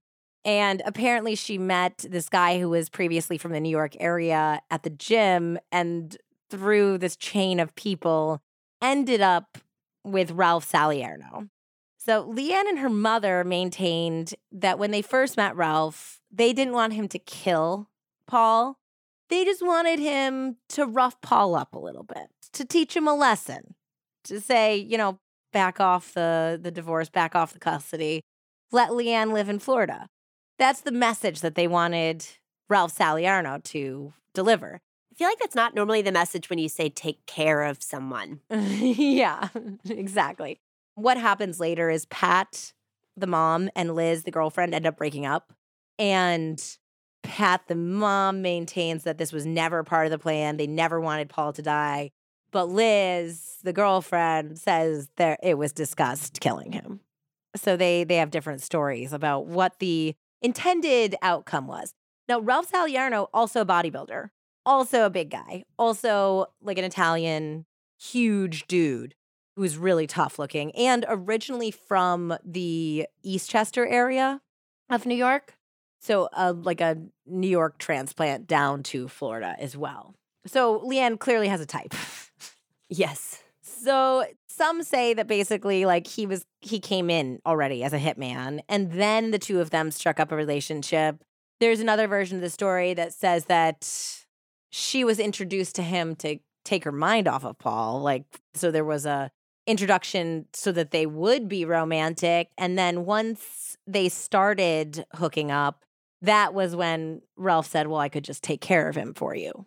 And apparently, she met this guy who was previously from the New York area at the gym. And through this chain of people, ended up with Ralph Salerno. So Leanne and her mother maintained that when they first met Ralph, they didn't want him to kill Paul. They just wanted him to rough Paul up a little bit, to teach him a lesson, to say, you know, back off the, the divorce, back off the custody, let Leanne live in Florida. That's the message that they wanted Ralph Salerno to deliver. I feel like that's not normally the message when you say take care of someone. [laughs] yeah, exactly. What happens later is Pat, the mom, and Liz, the girlfriend, end up breaking up. And Pat, the mom, maintains that this was never part of the plan. They never wanted Paul to die. But Liz, the girlfriend, says that it was discussed killing him. So they they have different stories about what the intended outcome was. Now, Ralph Salerno, also a bodybuilder, also a big guy, also like an Italian huge dude who was really tough looking and originally from the Eastchester area of New York. So, uh, like a New York transplant down to Florida as well. So, Leanne clearly has a type. [laughs] yes. So, some say that basically, like, he was, he came in already as a hitman, and then the two of them struck up a relationship. There's another version of the story that says that she was introduced to him to take her mind off of Paul. Like, so there was a introduction so that they would be romantic. And then once they started hooking up, that was when Ralph said, Well, I could just take care of him for you.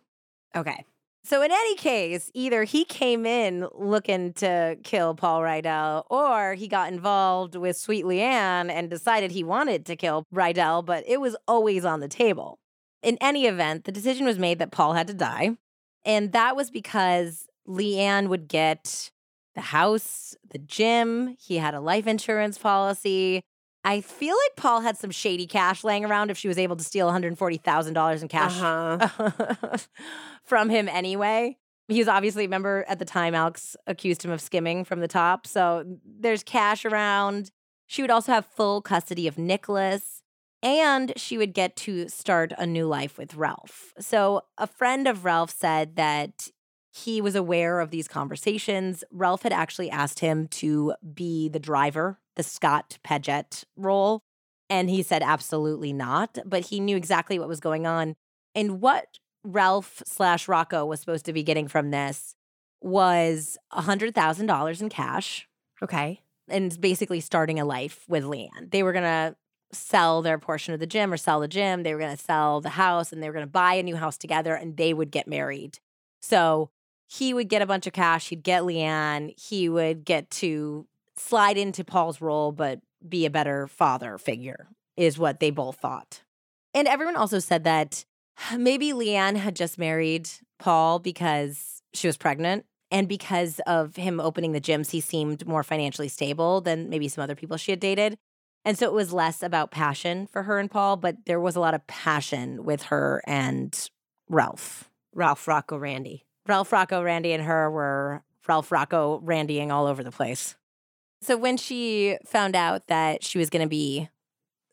Okay. So, in any case, either he came in looking to kill Paul Rydell or he got involved with Sweet Leanne and decided he wanted to kill Rydell, but it was always on the table. In any event, the decision was made that Paul had to die. And that was because Leanne would get the house, the gym. He had a life insurance policy. I feel like Paul had some shady cash laying around if she was able to steal $140,000 in cash uh-huh. [laughs] from him anyway. He was obviously, remember at the time, Alex accused him of skimming from the top. So there's cash around. She would also have full custody of Nicholas, and she would get to start a new life with Ralph. So a friend of Ralph said that he was aware of these conversations. Ralph had actually asked him to be the driver, the Scott Paget role. And he said, absolutely not. But he knew exactly what was going on. And what Ralph slash Rocco was supposed to be getting from this was $100,000 in cash. Okay. And basically starting a life with Leanne. They were going to sell their portion of the gym or sell the gym. They were going to sell the house and they were going to buy a new house together and they would get married. So he would get a bunch of cash, he'd get Leanne, he would get to slide into Paul's role, but be a better father figure, is what they both thought. And everyone also said that [sighs] maybe Leanne had just married Paul because she was pregnant. And because of him opening the gyms, he seemed more financially stable than maybe some other people she had dated. And so it was less about passion for her and Paul, but there was a lot of passion with her and Ralph. Ralph Rocco Randy. Ralph Rocco, Randy, and her were Ralph Rocco Randying all over the place. So when she found out that she was going to be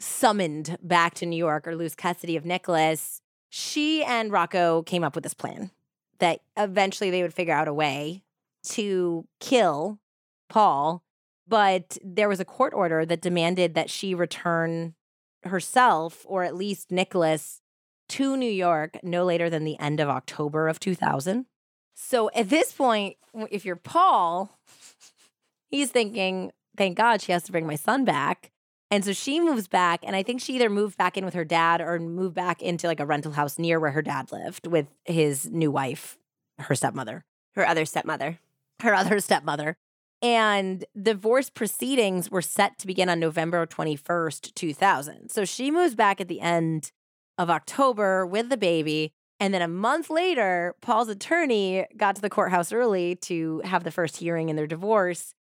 summoned back to New York or lose custody of Nicholas, she and Rocco came up with this plan that eventually they would figure out a way to kill Paul. But there was a court order that demanded that she return herself or at least Nicholas to New York no later than the end of October of 2000. So at this point, if you're Paul, he's thinking, thank God she has to bring my son back. And so she moves back. And I think she either moved back in with her dad or moved back into like a rental house near where her dad lived with his new wife, her stepmother, her other stepmother, her other stepmother. And divorce proceedings were set to begin on November 21st, 2000. So she moves back at the end of October with the baby. And then a month later, Paul's attorney got to the courthouse early to have the first hearing in their divorce.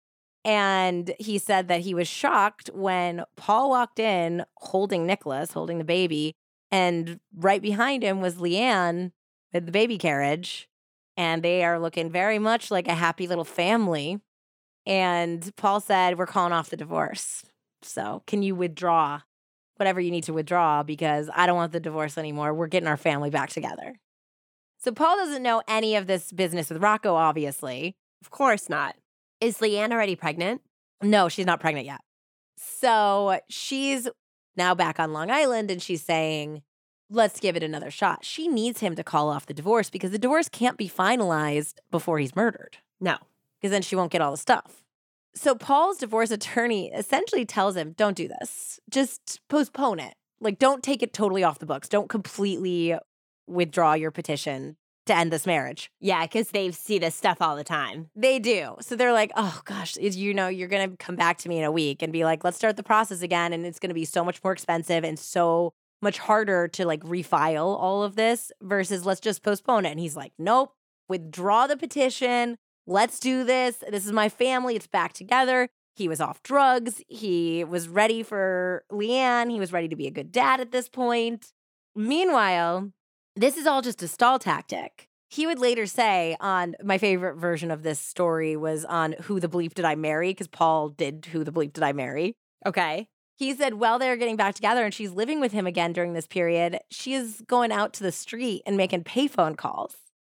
And he said that he was shocked when Paul walked in holding Nicholas, holding the baby. And right behind him was Leanne with the baby carriage. And they are looking very much like a happy little family. And Paul said, We're calling off the divorce. So can you withdraw whatever you need to withdraw because I don't want the divorce anymore. We're getting our family back together. So Paul doesn't know any of this business with Rocco, obviously. Of course not. Is Leanne already pregnant? No, she's not pregnant yet. So she's now back on Long Island and she's saying, let's give it another shot. She needs him to call off the divorce because the divorce can't be finalized before he's murdered. No. Because then she won't get all the stuff. So Paul's divorce attorney essentially tells him, don't do this. Just postpone it. Like, don't take it totally off the books. Don't completely withdraw your petition to end this marriage. Yeah, because they see this stuff all the time. They do. So they're like, oh gosh, you know, you're going to come back to me in a week and be like, let's start the process again. And it's going to be so much more expensive and so much harder to like refile all of this versus let's just postpone it. And he's like, nope, withdraw the petition. Let's do this. This is my family. It's back together. He was off drugs. He was ready for Leanne. He was ready to be a good dad at this point. Meanwhile, this is all just a stall tactic. He would later say on my favorite version of this story was on Who the Bleep Did I Marry? Because Paul did Who the Bleep Did I Marry? Okay. He said, while they're getting back together and she's living with him again during this period, she is going out to the street and making payphone calls.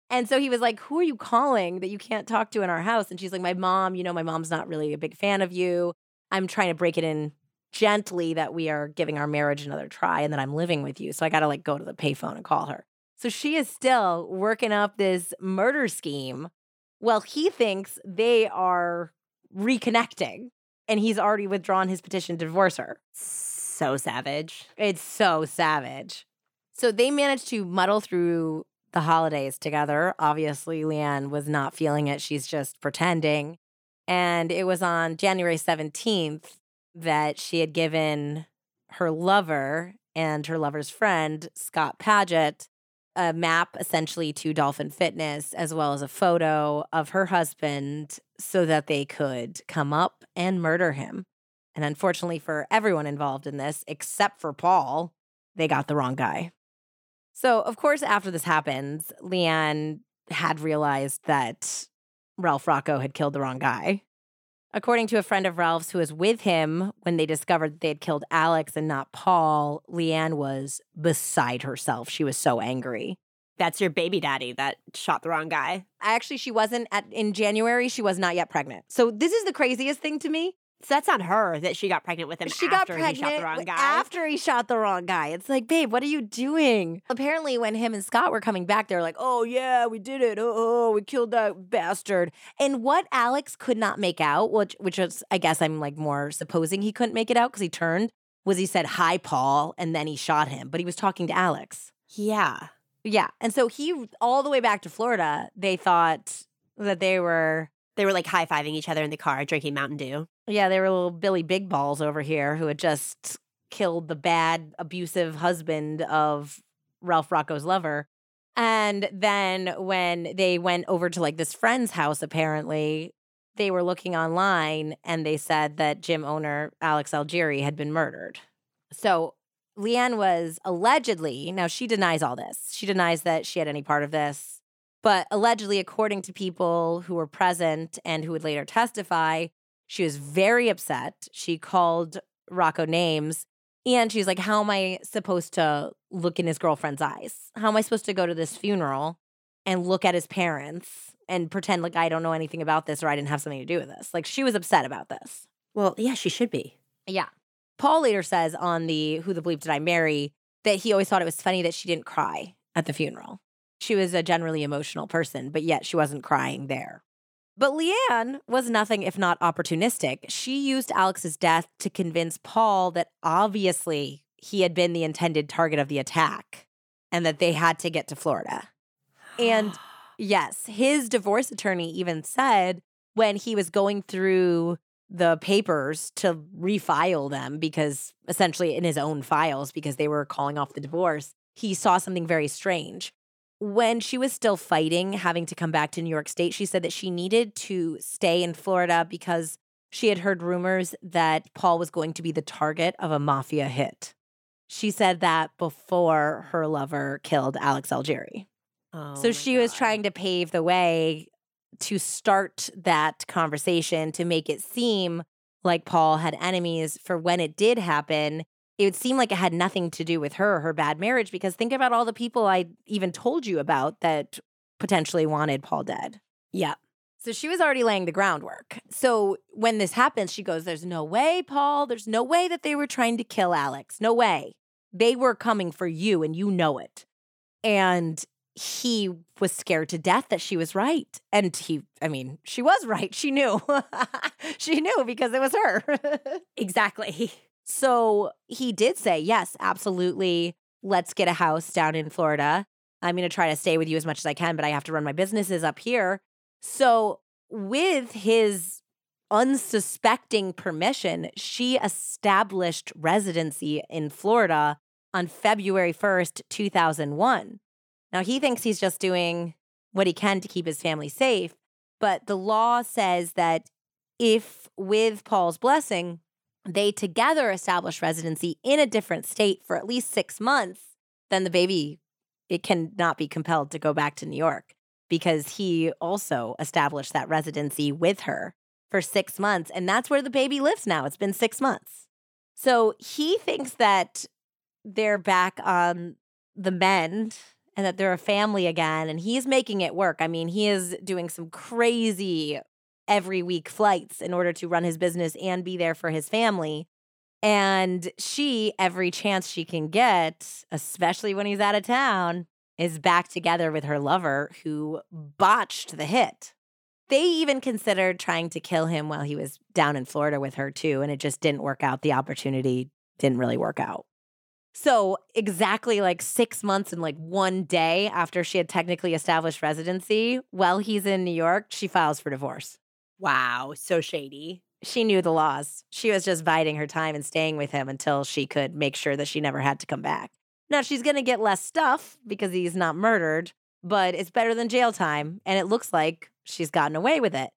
And so he was like, Who are you calling that you can't talk to in our house? And she's like, My mom, you know, my mom's not really a big fan of you. I'm trying to break it in gently that we are giving our marriage another try and that I'm living with you. So I got to like go to the payphone and call her. So she is still working up this murder scheme. Well, he thinks they are reconnecting and he's already withdrawn his petition to divorce her. So savage. It's so savage. So they managed to muddle through the holidays together. Obviously, Leanne was not feeling it. She's just pretending. And it was on January 17th that she had given her lover and her lover's friend, Scott Paget, a map essentially to Dolphin Fitness, as well as a photo of her husband so that they could come up and murder him. And unfortunately for everyone involved in this, except for Paul, they got the wrong guy. So, of course, after this happens, Leanne had realized that Ralph Rocco had killed the wrong guy. According to a friend of Ralph's who was with him when they discovered they had killed Alex and not Paul, Leanne was beside herself. She was so angry. That's your baby daddy that shot the wrong guy. Actually, she wasn't at in January, she was not yet pregnant. So this is the craziest thing to me. So that's on her that she got pregnant with him She after got pregnant he shot the wrong guy. after he shot the wrong guy. It's like, babe, what are you doing? Apparently, when him and Scott were coming back, they were like, oh, yeah, we did it. Oh, oh, we killed that bastard. And what Alex could not make out, which, which was, I guess I'm like more supposing he couldn't make it out because he turned, was he said, hi, Paul, and then he shot him. But he was talking to Alex. yeah. Yeah. And so he, all the way back to Florida, they thought that they were They were like high fiving each other in the car, drinking Mountain Dew. Yeah, they were little Billy Big Balls over here who had just killed the bad, abusive husband of Ralph Rocco's lover. And then when they went over to like this friend's house, apparently, they were looking online and they said that gym owner Alex Algeri had been murdered. So Leanne was allegedly, now she denies all this. She denies that she had any part of this. But allegedly, according to people who were present and who would later testify, she was very upset. She called Rocco names and she's like, How am I supposed to look in his girlfriend's eyes? How am I supposed to go to this funeral and look at his parents and pretend like I don't know anything about this or I didn't have something to do with this? Like, she was upset about this. Well, yeah, she should be. Yeah. Paul later says on the Who the Bleep Did I Marry that he always thought it was funny that she didn't cry at the funeral. She was a generally emotional person, but yet she wasn't crying there. But Leanne was nothing if not opportunistic. She used Alex's death to convince Paul that obviously he had been the intended target of the attack and that they had to get to Florida. And [gasps] yes, his divorce attorney even said when he was going through the papers to refile them because essentially in his own files because they were calling off the divorce, he saw something very strange. When she was still fighting, having to come back to New York State, she said that she needed to stay in Florida because she had heard rumors that Paul was going to be the target of a mafia hit. She said that before her lover killed Alex Algeri. Oh so she was trying to pave the way to start that conversation to make it seem like Paul had enemies for when it did happen. It would seem like it had nothing to do with her, her bad marriage, because think about all the people I even told you about that potentially wanted Paul dead. Yeah. So she was already laying the groundwork. So when this happens, she goes, There's no way, Paul. There's no way that they were trying to kill Alex. No way. They were coming for you, and you know it. And he was scared to death that she was right. And he, I mean, she was right. She knew. [laughs] she knew because it was her. [laughs] Exactly. [laughs] So he did say, Yes, absolutely. Let's get a house down in Florida. I'm going to try to stay with you as much as I can, but I have to run my businesses up here. So, with his unsuspecting permission, she established residency in Florida on February 1st, 2001. Now, he thinks he's just doing what he can to keep his family safe, but the law says that if, with Paul's blessing, they together establish residency in a different state for at least six months, then the baby it cannot be compelled to go back to New York because he also established that residency with her for six months. And that's where the baby lives now. It's been six months. So he thinks that they're back on the mend and that they're a family again. And he's making it work. I mean, he is doing some crazy every week flights in order to run his business and be there for his family. And she, every chance she can get, especially when he's out of town, is back together with her lover who botched the hit. They even considered trying to kill him while he was down in Florida with her, too, and it just didn't work out. The opportunity didn't really work out. So, exactly like six months and like one day after she had technically established residency, while he's in New York, she files for divorce. Wow. So shady. She knew the laws. She was just biding her time and staying with him until she could make sure that she never had to come back. Now, she's going to get less stuff because he's not murdered, but it's better than jail time. And it looks like she's gotten away with it.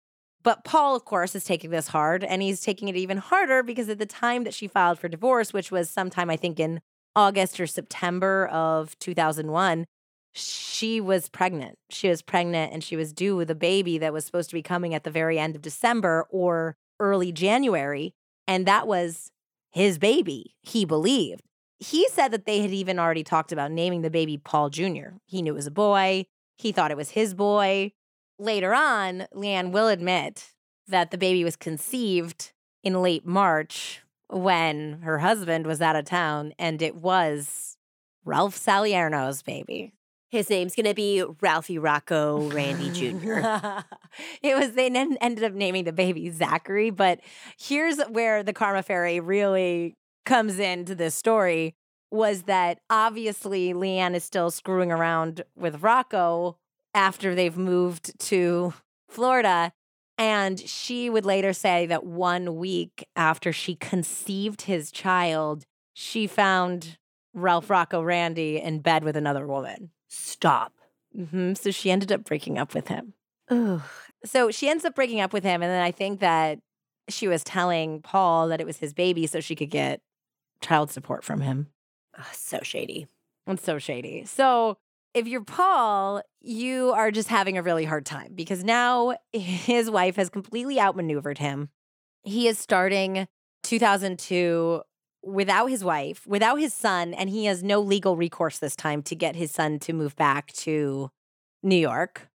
But Paul, of course, is taking this hard and he's taking it even harder because at the time that she filed for divorce, which was sometime, I think, in August or September of 2001, she was pregnant. She was pregnant and she was due with a baby that was supposed to be coming at the very end of December or early January. And that was his baby, he believed. He said that they had even already talked about naming the baby Paul Jr. He knew it was a boy, he thought it was his boy. Later on, Leanne will admit that the baby was conceived in late March when her husband was out of town and it was Ralph Salerno's baby. His name's to be Ralphie Rocco Randy Jr. [laughs] it was they ended up naming the baby Zachary, but here's where the karma fairy really comes into this story was that obviously Leanne is still screwing around with Rocco after they've moved to Florida. And she would later say that one week after she conceived his child, she found Ralph Rocco Randy in bed with another woman. Stop. hmm So she ended up breaking up with him. Ugh. So she ends up breaking up with him. And then I think that she was telling Paul that it was his baby so she could get child support from him. So shady. It's so shady. So if you're Paul, you are just having a really hard time because now his wife has completely outmaneuvered him. He is starting 2002 without his wife, without his son, and he has no legal recourse this time to get his son to move back to New York.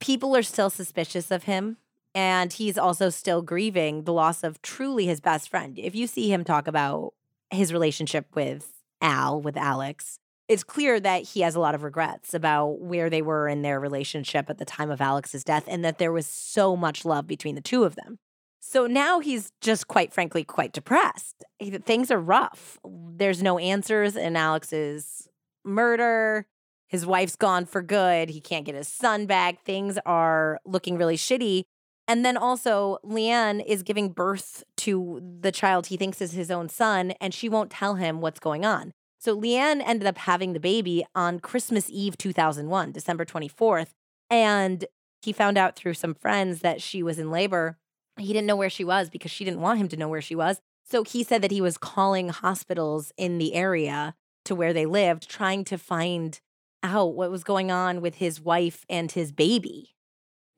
People are still suspicious of him, and he's also still grieving the loss of truly his best friend. If you see him talk about his relationship with Al, with Alex, it's clear that he has a lot of regrets about where they were in their relationship at the time of Alex's death and that there was so much love between the two of them. So now he's just quite frankly quite depressed. He- Things are rough. There's no answers in Alex's murder. His wife's gone for good. He can't get his son back. Things are looking really shitty. And then also, Leanne is giving birth to the child he thinks is his own son, and she won't tell him what's going on. So Leanne ended up having the baby on Christmas Eve 2001, December 24th. And he found out through some friends that she was in labor. He didn't know where she was because she didn't want him to know where she was. So he said that he was calling hospitals in the area to where they lived, trying to find out what was going on with his wife and his baby.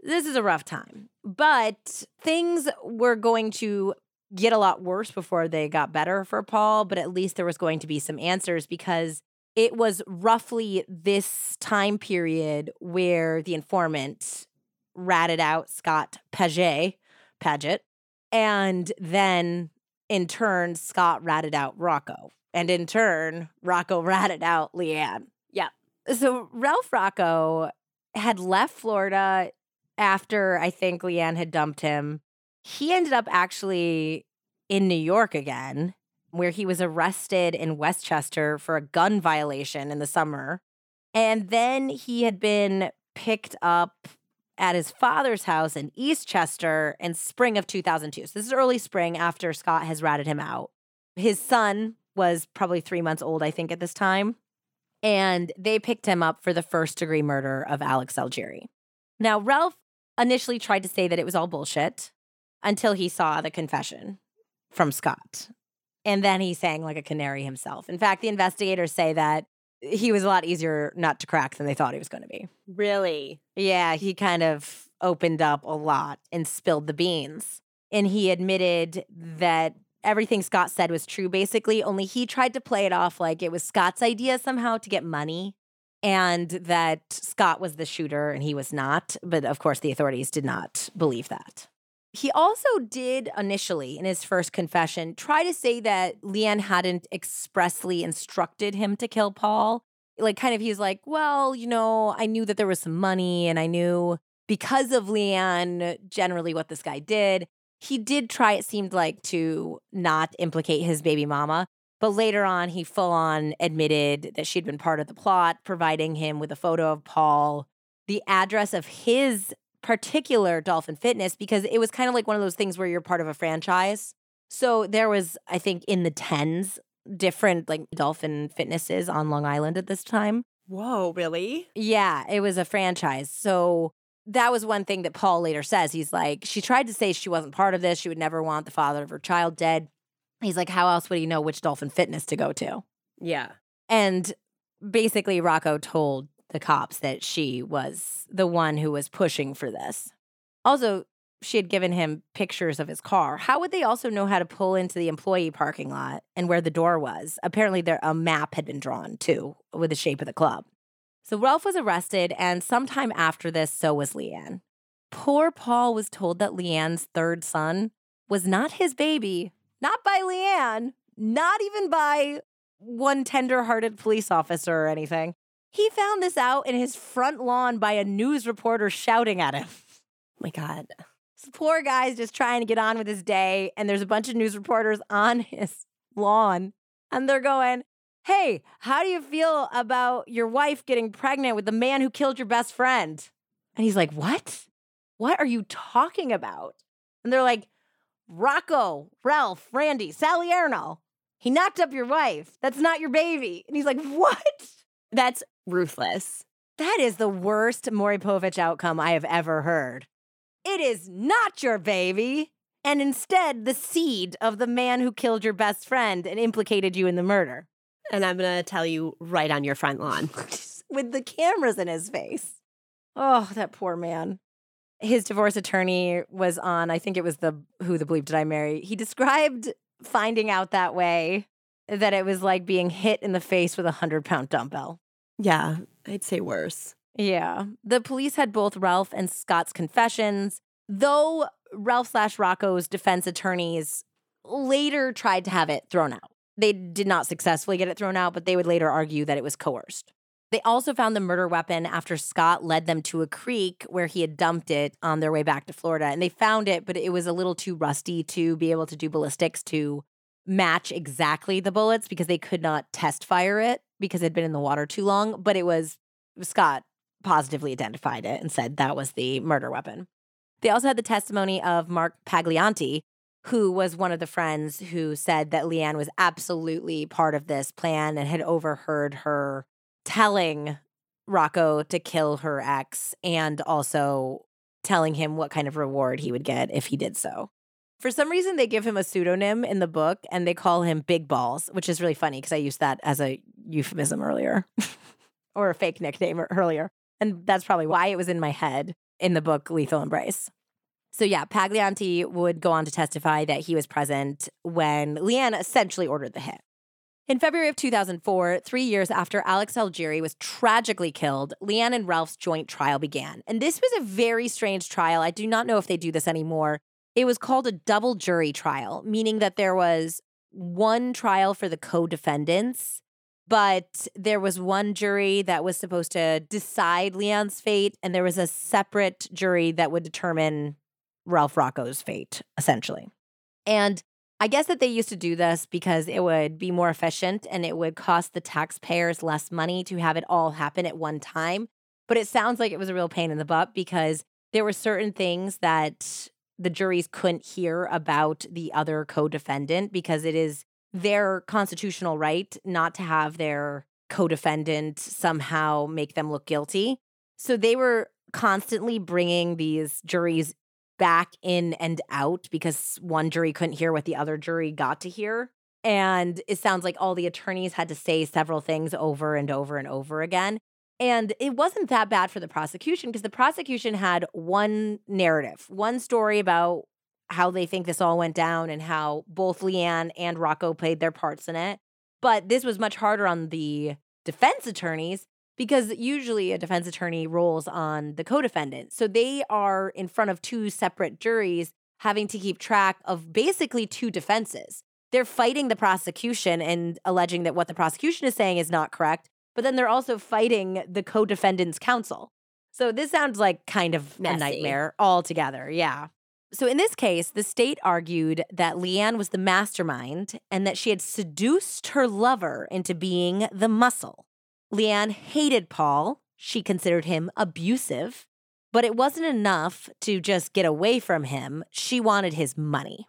This is a rough time, but things were going to get a lot worse before they got better for Paul, but at least there was going to be some answers because it was roughly this time period where the informant ratted out Scott Paget, Paget, and then in turn, Scott ratted out Rocco. And in turn, Rocco [laughs] ratted out Leanne. Yeah. So Ralph Rocco had left Florida after I think Leanne had dumped him. He ended up actually in New York again, where he was arrested in Westchester for a gun violation in the summer. And then he had been picked up at his father's house in Eastchester in spring of 2002. So this is early spring after Scott has ratted him out. His son was probably three months old, I think, at this time. And they picked him up for the first degree murder of Alex Algeri. Now, Ralph initially tried to say that it was all bullshit until he saw the confession from Scott. And then he sang like a canary himself. In fact, the investigators say that he was a lot easier not to crack than they thought he was going to be. Really? Yeah, he kind of opened up a lot and spilled the beans. And he admitted that everything Scott said was true, basically, only he tried to play it off like it was Scott's idea somehow to get money and that Scott was the shooter and he was not. But of course, the authorities did not believe that. He also did initially, in his first confession, try to say that Leanne hadn't expressly instructed him to kill Paul. Like, kind of, he's like, well, you know, I knew that there was some money and I knew because of Leanne generally what this guy did. He did try, it seemed like, to not implicate his baby mama. But later on, he full on admitted that she'd been part of the plot, providing him with a photo of Paul, the address of his particular Dolphin Fitness because it was kind of like one of those things where you're part of a franchise. So there was, I think, in the tens different like Dolphin Fitnesses on Long Island at this time. Whoa, really? Yeah, it was a franchise. So that was one thing that Paul later says. He's like, she tried to say she wasn't part of this. She would never want the father of her child dead. He's like, how else would he know which Dolphin Fitness to go to? Yeah. And basically, Rocco told the cops that she was the one who was pushing for this. Also, she had given him pictures of his car. How would they also know how to pull into the employee parking lot and where the door was? Apparently, there a map had been drawn too with the shape of the club. So Ralph was arrested, and sometime after this, so was Leanne. Poor Paul was told that Leanne's third son was not his baby, not by Leanne, not even by one tender hearted police officer or anything. He found this out in his front lawn by a news reporter shouting at him. Oh my God. This poor guy's just trying to get on with his day, and there's a bunch of news reporters on [laughs] his lawn, and they're going, Hey, how do you feel about your wife getting pregnant with the man who killed your best friend? And he's like, What? What are you talking about? And they're like, Rocco, Ralph, Randy, Salerno. He knocked up your wife. That's not your baby. And he's like, What? That's ruthless. That is the worst Maury Povich outcome I have ever heard. It is not your baby, and instead the seed of the man who killed your best friend and implicated you in the murder. And I'm going to tell you right on your front lawn. [laughs] With the cameras in his face. Oh, that poor man. His divorce attorney was on, I think it was the Who the Bleep Did I Marry? He described finding out that way that it was like being hit in the face with a hundred pound dumbbell. Yeah, I'd say worse. Yeah. The police had both Ralph and Scott's confessions, though Ralph slash Rocco's defense attorneys later tried to have it thrown out. They did not successfully get it thrown out, but they would later argue that it was coerced. They also found the murder weapon after Scott led them to a creek where he had dumped it on their way back to Florida. And they found it, but it was a little too rusty to be able to do ballistics to match exactly the bullets because they could not test fire it because it had been in the water too long. But it was Scott positively identified it and said that was the murder weapon. They also had the testimony of Mark Paglianti, who was one of the friends who said that Leanne was absolutely part of this plan and had overheard her telling Rocco to kill her ex and also telling him what kind of reward he would get if he did so. For some reason, they give him a pseudonym in the book and they call him Big Balls, which is really funny because I used that as a euphemism earlier [laughs] or a fake nickname er, earlier. And that's probably why it was in my head in the book Lethal Embrace. So, yeah, Paglianti would go on to testify that he was present when Leanne essentially ordered the hit. In February of 2004, three years after Alex Algeri was tragically killed, Leanne and Ralph's joint trial began. And this was a very strange trial. I do not know if they do this anymore. It was called a double jury trial, meaning that there was one trial for the co defendants, but there was one jury that was supposed to decide Leanne's fate, and there was a separate jury that would determine Ralph Rocco's fate, essentially. And I guess that they used to do this because it would be more efficient and it would cost the taxpayers less money to have it all happen at one time. But it sounds like it was a real pain in the butt because there were certain things that the juries couldn't hear about the other co defendant because it is their constitutional right not to have their co defendant somehow make them look guilty. So they were constantly bringing these juries back in and out because one jury couldn't hear what the other jury got to hear. And it sounds like all the attorneys had to say several things over and over and over again. And it wasn't that bad for the prosecution because the prosecution had one narrative, one story about how they think this all went down and how both Leanne and Rocco played their parts in it. But this was much harder on the defense attorneys because usually a defense attorney rolls on the co-defendant. So they are in front of two separate juries having to keep track of basically two defenses. They're fighting the prosecution and alleging that what the prosecution is saying is not correct, but then they're also fighting the co-defendant's counsel. So this sounds like kind of Messy. a nightmare altogether. Yeah. So in this case, the state argued that Leanne was the mastermind and that she had seduced her lover into being the muscle. Leanne hated Paul. She considered him abusive, but it wasn't enough to just get away from him. She wanted his money.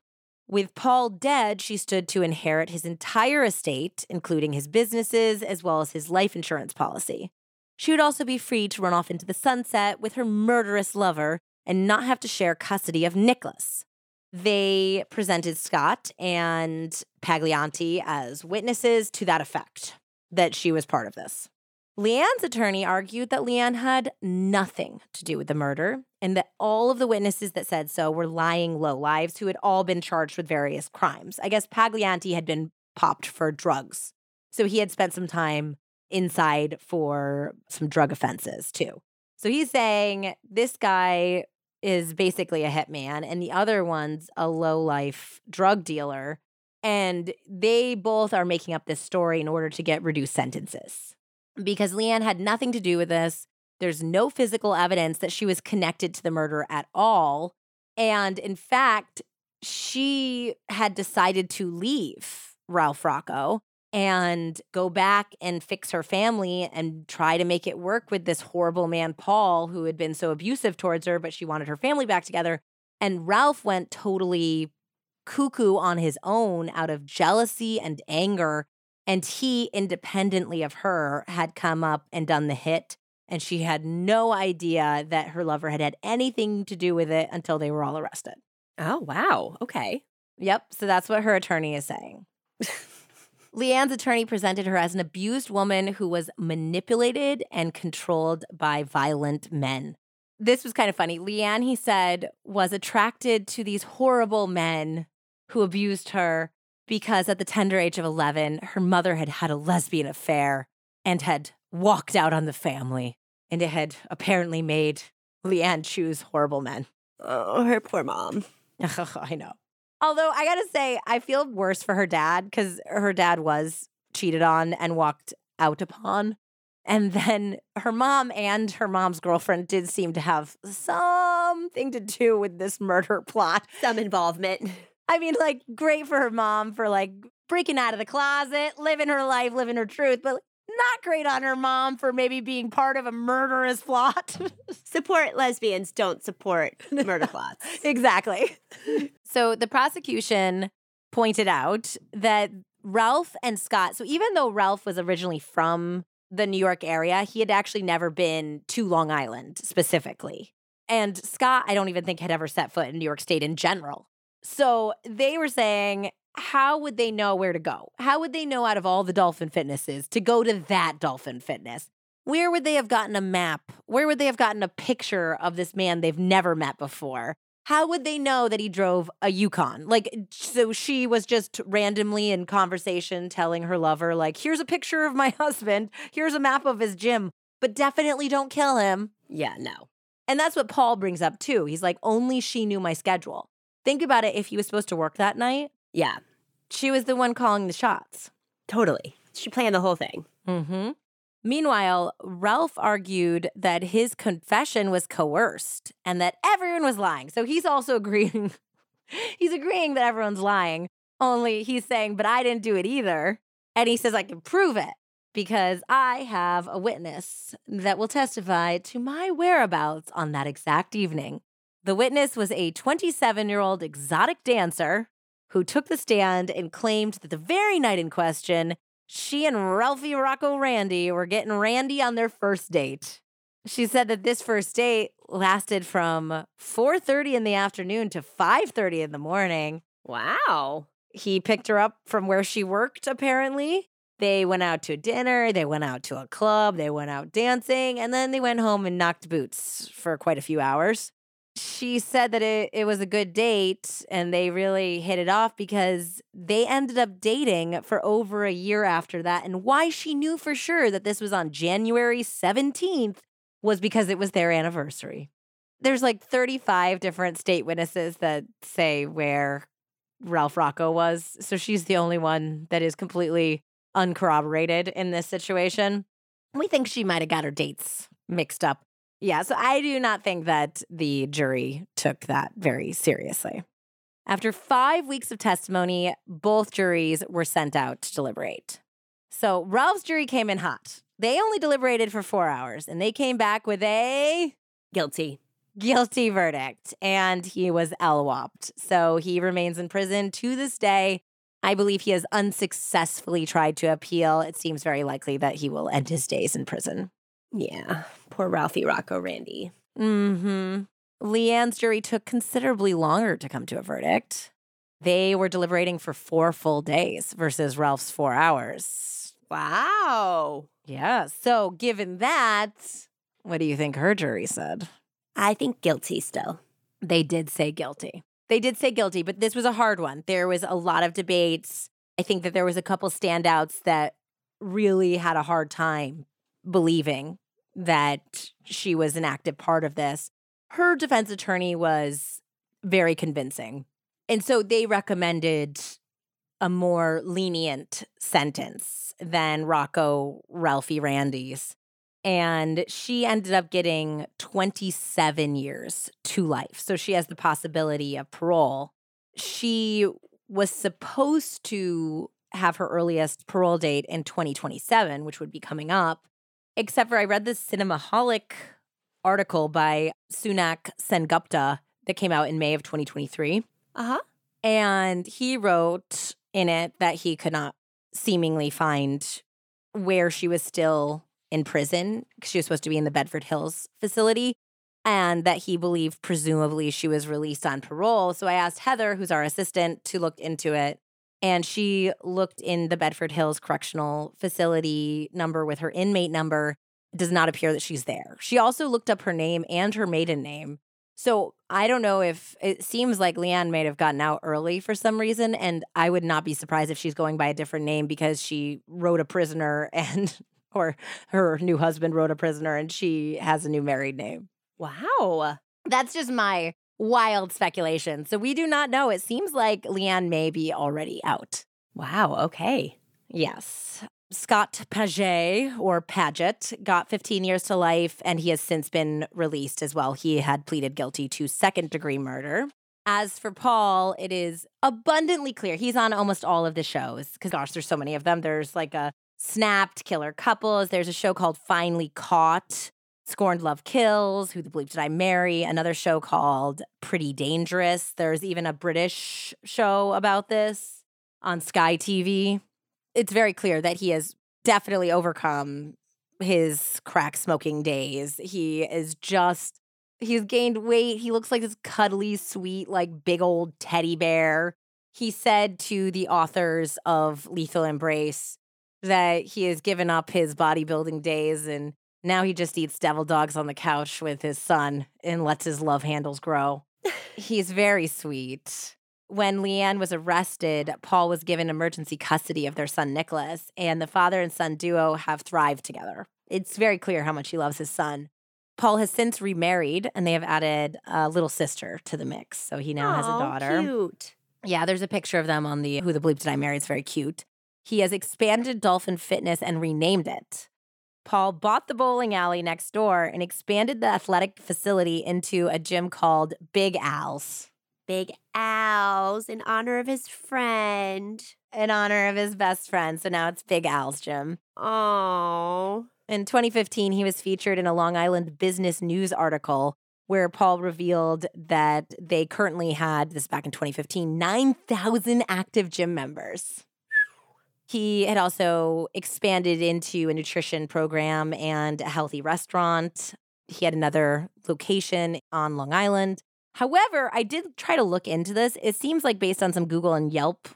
With Paul dead, she stood to inherit his entire estate, including his businesses as well as his life insurance policy. She would also be free to run off into the sunset with her murderous lover and not have to share custody of Nicholas. They presented Scott and Paglianti as witnesses to that effect, that she was part of this. Leanne's attorney argued that Leanne had nothing to do with the murder and that all of the witnesses that said so were lying lowlives who had all been charged with various crimes. I guess Paglianti had been popped for drugs. So he had spent some time inside for some drug offenses too. So he's saying this guy is basically a hitman and the other one's a low life drug dealer. And they both are making up this story in order to get reduced sentences because Leanne had nothing to do with this. There's no physical evidence that she was connected to the murder at all. And in fact, she had decided to leave Ralph Rocco and go back and fix her family and try to make it work with this horrible man, Paul, who had been so abusive towards her, but she wanted her family back together. And Ralph went totally cuckoo on his own out of jealousy and anger and he, independently of her, had come up and done the hit. And she had no idea that her lover had had anything to do with it until they were all arrested. Oh, wow. Okay. Yep. So that's what her attorney is saying. [laughs] Leanne's attorney presented her as an abused woman who was manipulated and controlled by violent men. This was kind of funny. Leanne, he said, was attracted to these horrible men who abused her because at the tender age of 11, her mother had had a lesbian affair and had walked out on the family. And it had apparently made Leanne choose horrible men. Oh, her poor mom. [laughs] I know. Although I gotta say, I feel worse for her dad because her dad was cheated on and walked out upon. And then her mom and her mom's girlfriend did seem to have something to do with this murder plot. Some involvement. I mean, like, great for her mom for like breaking out of the closet, living her life, living her truth, but not great on her mom for maybe being part of a murderous plot. [laughs] support lesbians, don't support murder plots. [laughs] exactly. So the prosecution pointed out that Ralph and Scott, so even though Ralph was originally from the New York area, he had actually never been to Long Island specifically. And Scott, I don't even think had ever set foot in New York State in general. So they were saying, how would they know where to go? How would they know out of all the dolphin fitnesses to go to that dolphin fitness? Where would they have gotten a map? Where would they have gotten a picture of this man they've never met before? How would they know that he drove a Yukon? Like, so she was just randomly in conversation telling her lover, like, here's a picture of my [laughs] husband, here's a map of his gym, but definitely don't kill him. Yeah, no. And that's what Paul brings up too. He's like, only she knew my schedule. Think about it if he was supposed to work that night, Yeah, she was the one calling the shots. totally. She planned the whole thing. Mm-hmm. Meanwhile, Ralph argued that his confession was coerced and that everyone was lying. So he's also [laughs] agreeing. he's agreeing that everyone's lying. Only he's saying, but I didn't do it either. And he says, I can prove it because I have a witness that will testify to my whereabouts on that exact evening. The witness was a 27 year old exotic dancer who took the stand and claimed that the very night in question, she and Ralphie Rocco Randy were getting Randy on their first date. She said that this first date lasted from 4:30 in the afternoon to 5:30 in the morning. Wow. He picked her up from where she worked apparently. They went out to dinner, they went out to a club, they went out dancing, and then they went home and knocked boots for quite a few hours. She said that it, it was a good date and they really hit it off because they ended up dating for over a year after that. And why she knew for sure that this was on January 17th was because it was their anniversary. There's like 35 different state witnesses that say where Ralph Rocco was. So she's the only one that is completely uncorroborated in this situation. We think she might have got her dates mixed up. Yeah, so I do not think that the jury took that very seriously. After five weeks of testimony, both juries were sent out to deliberate. So Ralph's jury came in hot. They only deliberated for four hours and they came back with a Guilty. guilty verdict and he was LWOPed. So he remains in prison to this day. I believe he has unsuccessfully tried to appeal. It seems very likely that he will end his days in prison. Yeah. Poor Ralphie Rocco Randy. hmm Leanne's jury took considerably longer to come to a verdict. They were deliberating for four full days versus Ralph's four hours. Wow. Yeah. So, given that, what do you think her jury said? I think guilty still. They did say guilty. They did say guilty, but this was a hard one. There was a lot of debates. I think that there was a couple standouts that really had a hard time believing that she was an active part of this. Her defense attorney was very convincing. And so they recommended a more lenient sentence than Rocco Ralphie Randy's. And she ended up getting 27 years to life. So she has the possibility of parole. She was supposed to have her earliest parole date in 2027, which would be coming up. Except for I read this Cinemaholic article by Sunak Sengupta that came out in May of 2023. Uh huh. And he wrote in it that he could not seemingly find where she was still in prison because she was supposed to be in the Bedford Hills facility and that he believed presumably she was released on parole. So I asked Heather, who's our assistant, to look into it. And she looked in the Bedford Hills Correctional Facility number with her inmate number. It does not appear that she's there. She also looked up her name and her maiden name. So I don't know if it seems like Leanne may have gotten out early for some reason. And I would not be surprised if she's going by a different name because she wrote a prisoner [laughs] and or her new husband wrote a prisoner and she has a new married name. Wow. That's just my wild speculation. So we do not know. It seems like Leanne may be already out. Wow. Okay. Yes. Scott Paget or Paget got 15 years to life and he has since been released as well. He had pleaded guilty to second degree murder. As for Paul, it is abundantly clear. He's on almost all of the shows because, gosh, there's so many of them. There's like a Snapped, Killer Couples. There's a show called Finally Caught. Scorned Love Kills, Who the Bleep Did I Marry? Another show called Pretty Dangerous. There's even a British show about this on Sky TV. It's very clear that he has definitely overcome his crack smoking days. He is just, he's gained weight. He looks like this cuddly, sweet, like big old teddy bear. He said to the authors of Lethal Embrace that he has given up his bodybuilding days and now he just eats devil dogs on the couch with his son and lets his love handles grow. [laughs] He's very sweet. When Leanne was arrested, Paul was given emergency custody of their son Nicholas, and the father and son duo have thrived together. It's very clear how much he loves his son. Paul has since remarried, and they have added a little sister to the mix. So he now has a daughter. Cute. Yeah, there's a picture of them on the Who the Bleep Did I Marry? It's very cute. He has expanded Dolphin Fitness and renamed it. Paul bought the bowling alley next door and expanded the athletic facility into a gym called Big Al's Big Al's in honor of his friend. in honor of his best friend. So now it's Big Al's gym. Oh. In 2015, he was featured in a Long Island Business News article where Paul revealed that they currently had, this is back in 2015, 9,000 active gym members. He had also expanded into a nutrition program and a healthy restaurant. He had another location on Long Island. However, I did try to look into this. It seems like based on some Google and Yelp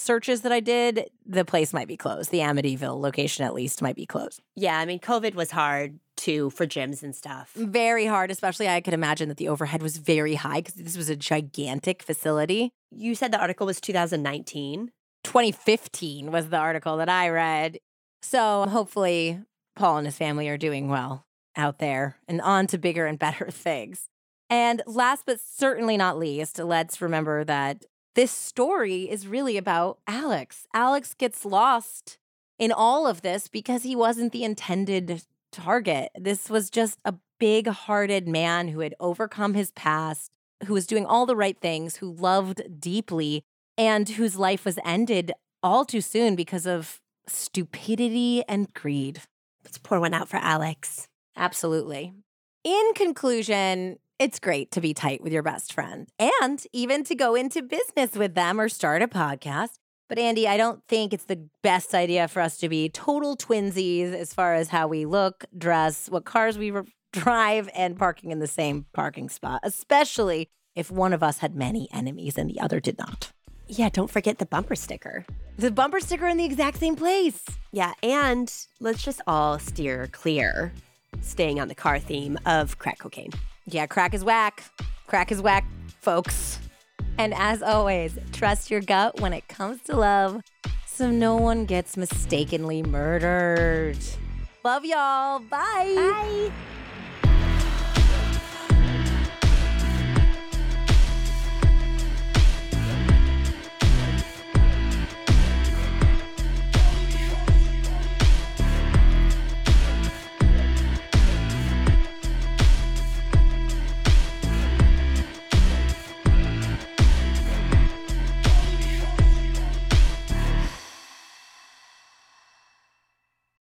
searches that I did, the place might be closed. The Amityville location, at least, might be closed. Yeah, I mean, COVID was hard too for gyms and stuff. Mm, very hard, especially I could imagine that the overhead was very high because this was a gigantic facility. You said the article was 2019. 2015 was the article that I read. So hopefully, Paul and his family are doing well out there and on to bigger and [laughs] better things. And last but certainly not least, let's remember that this story is really about Alex. Alex gets lost in all of this because he wasn't the intended target. This was just a big hearted man who had overcome his past, who was doing all the right things, who loved deeply, and whose life was ended all too soon because of stupidity and greed. Let's pour one out for Alex. Absolutely. In conclusion, it's great to be tight with your best friend and even to go into business with them or start a podcast. But Andie, I don't think it's the best idea for us to be total twinsies as far as how we look, dress, what cars we re- drive, and parking in the same parking spot, especially if one of us had many enemies and the other did not. Yeah, don't forget the bumper sticker. The bumper sticker in the exact same place. Yeah, and let's just all steer clear, staying on the car theme of crack cocaine. Yeah, crack is whack. Crack is whack, folks. And as always, trust your gut when it comes to love so no one gets mistakenly murdered. Love y'all. Bye. Bye.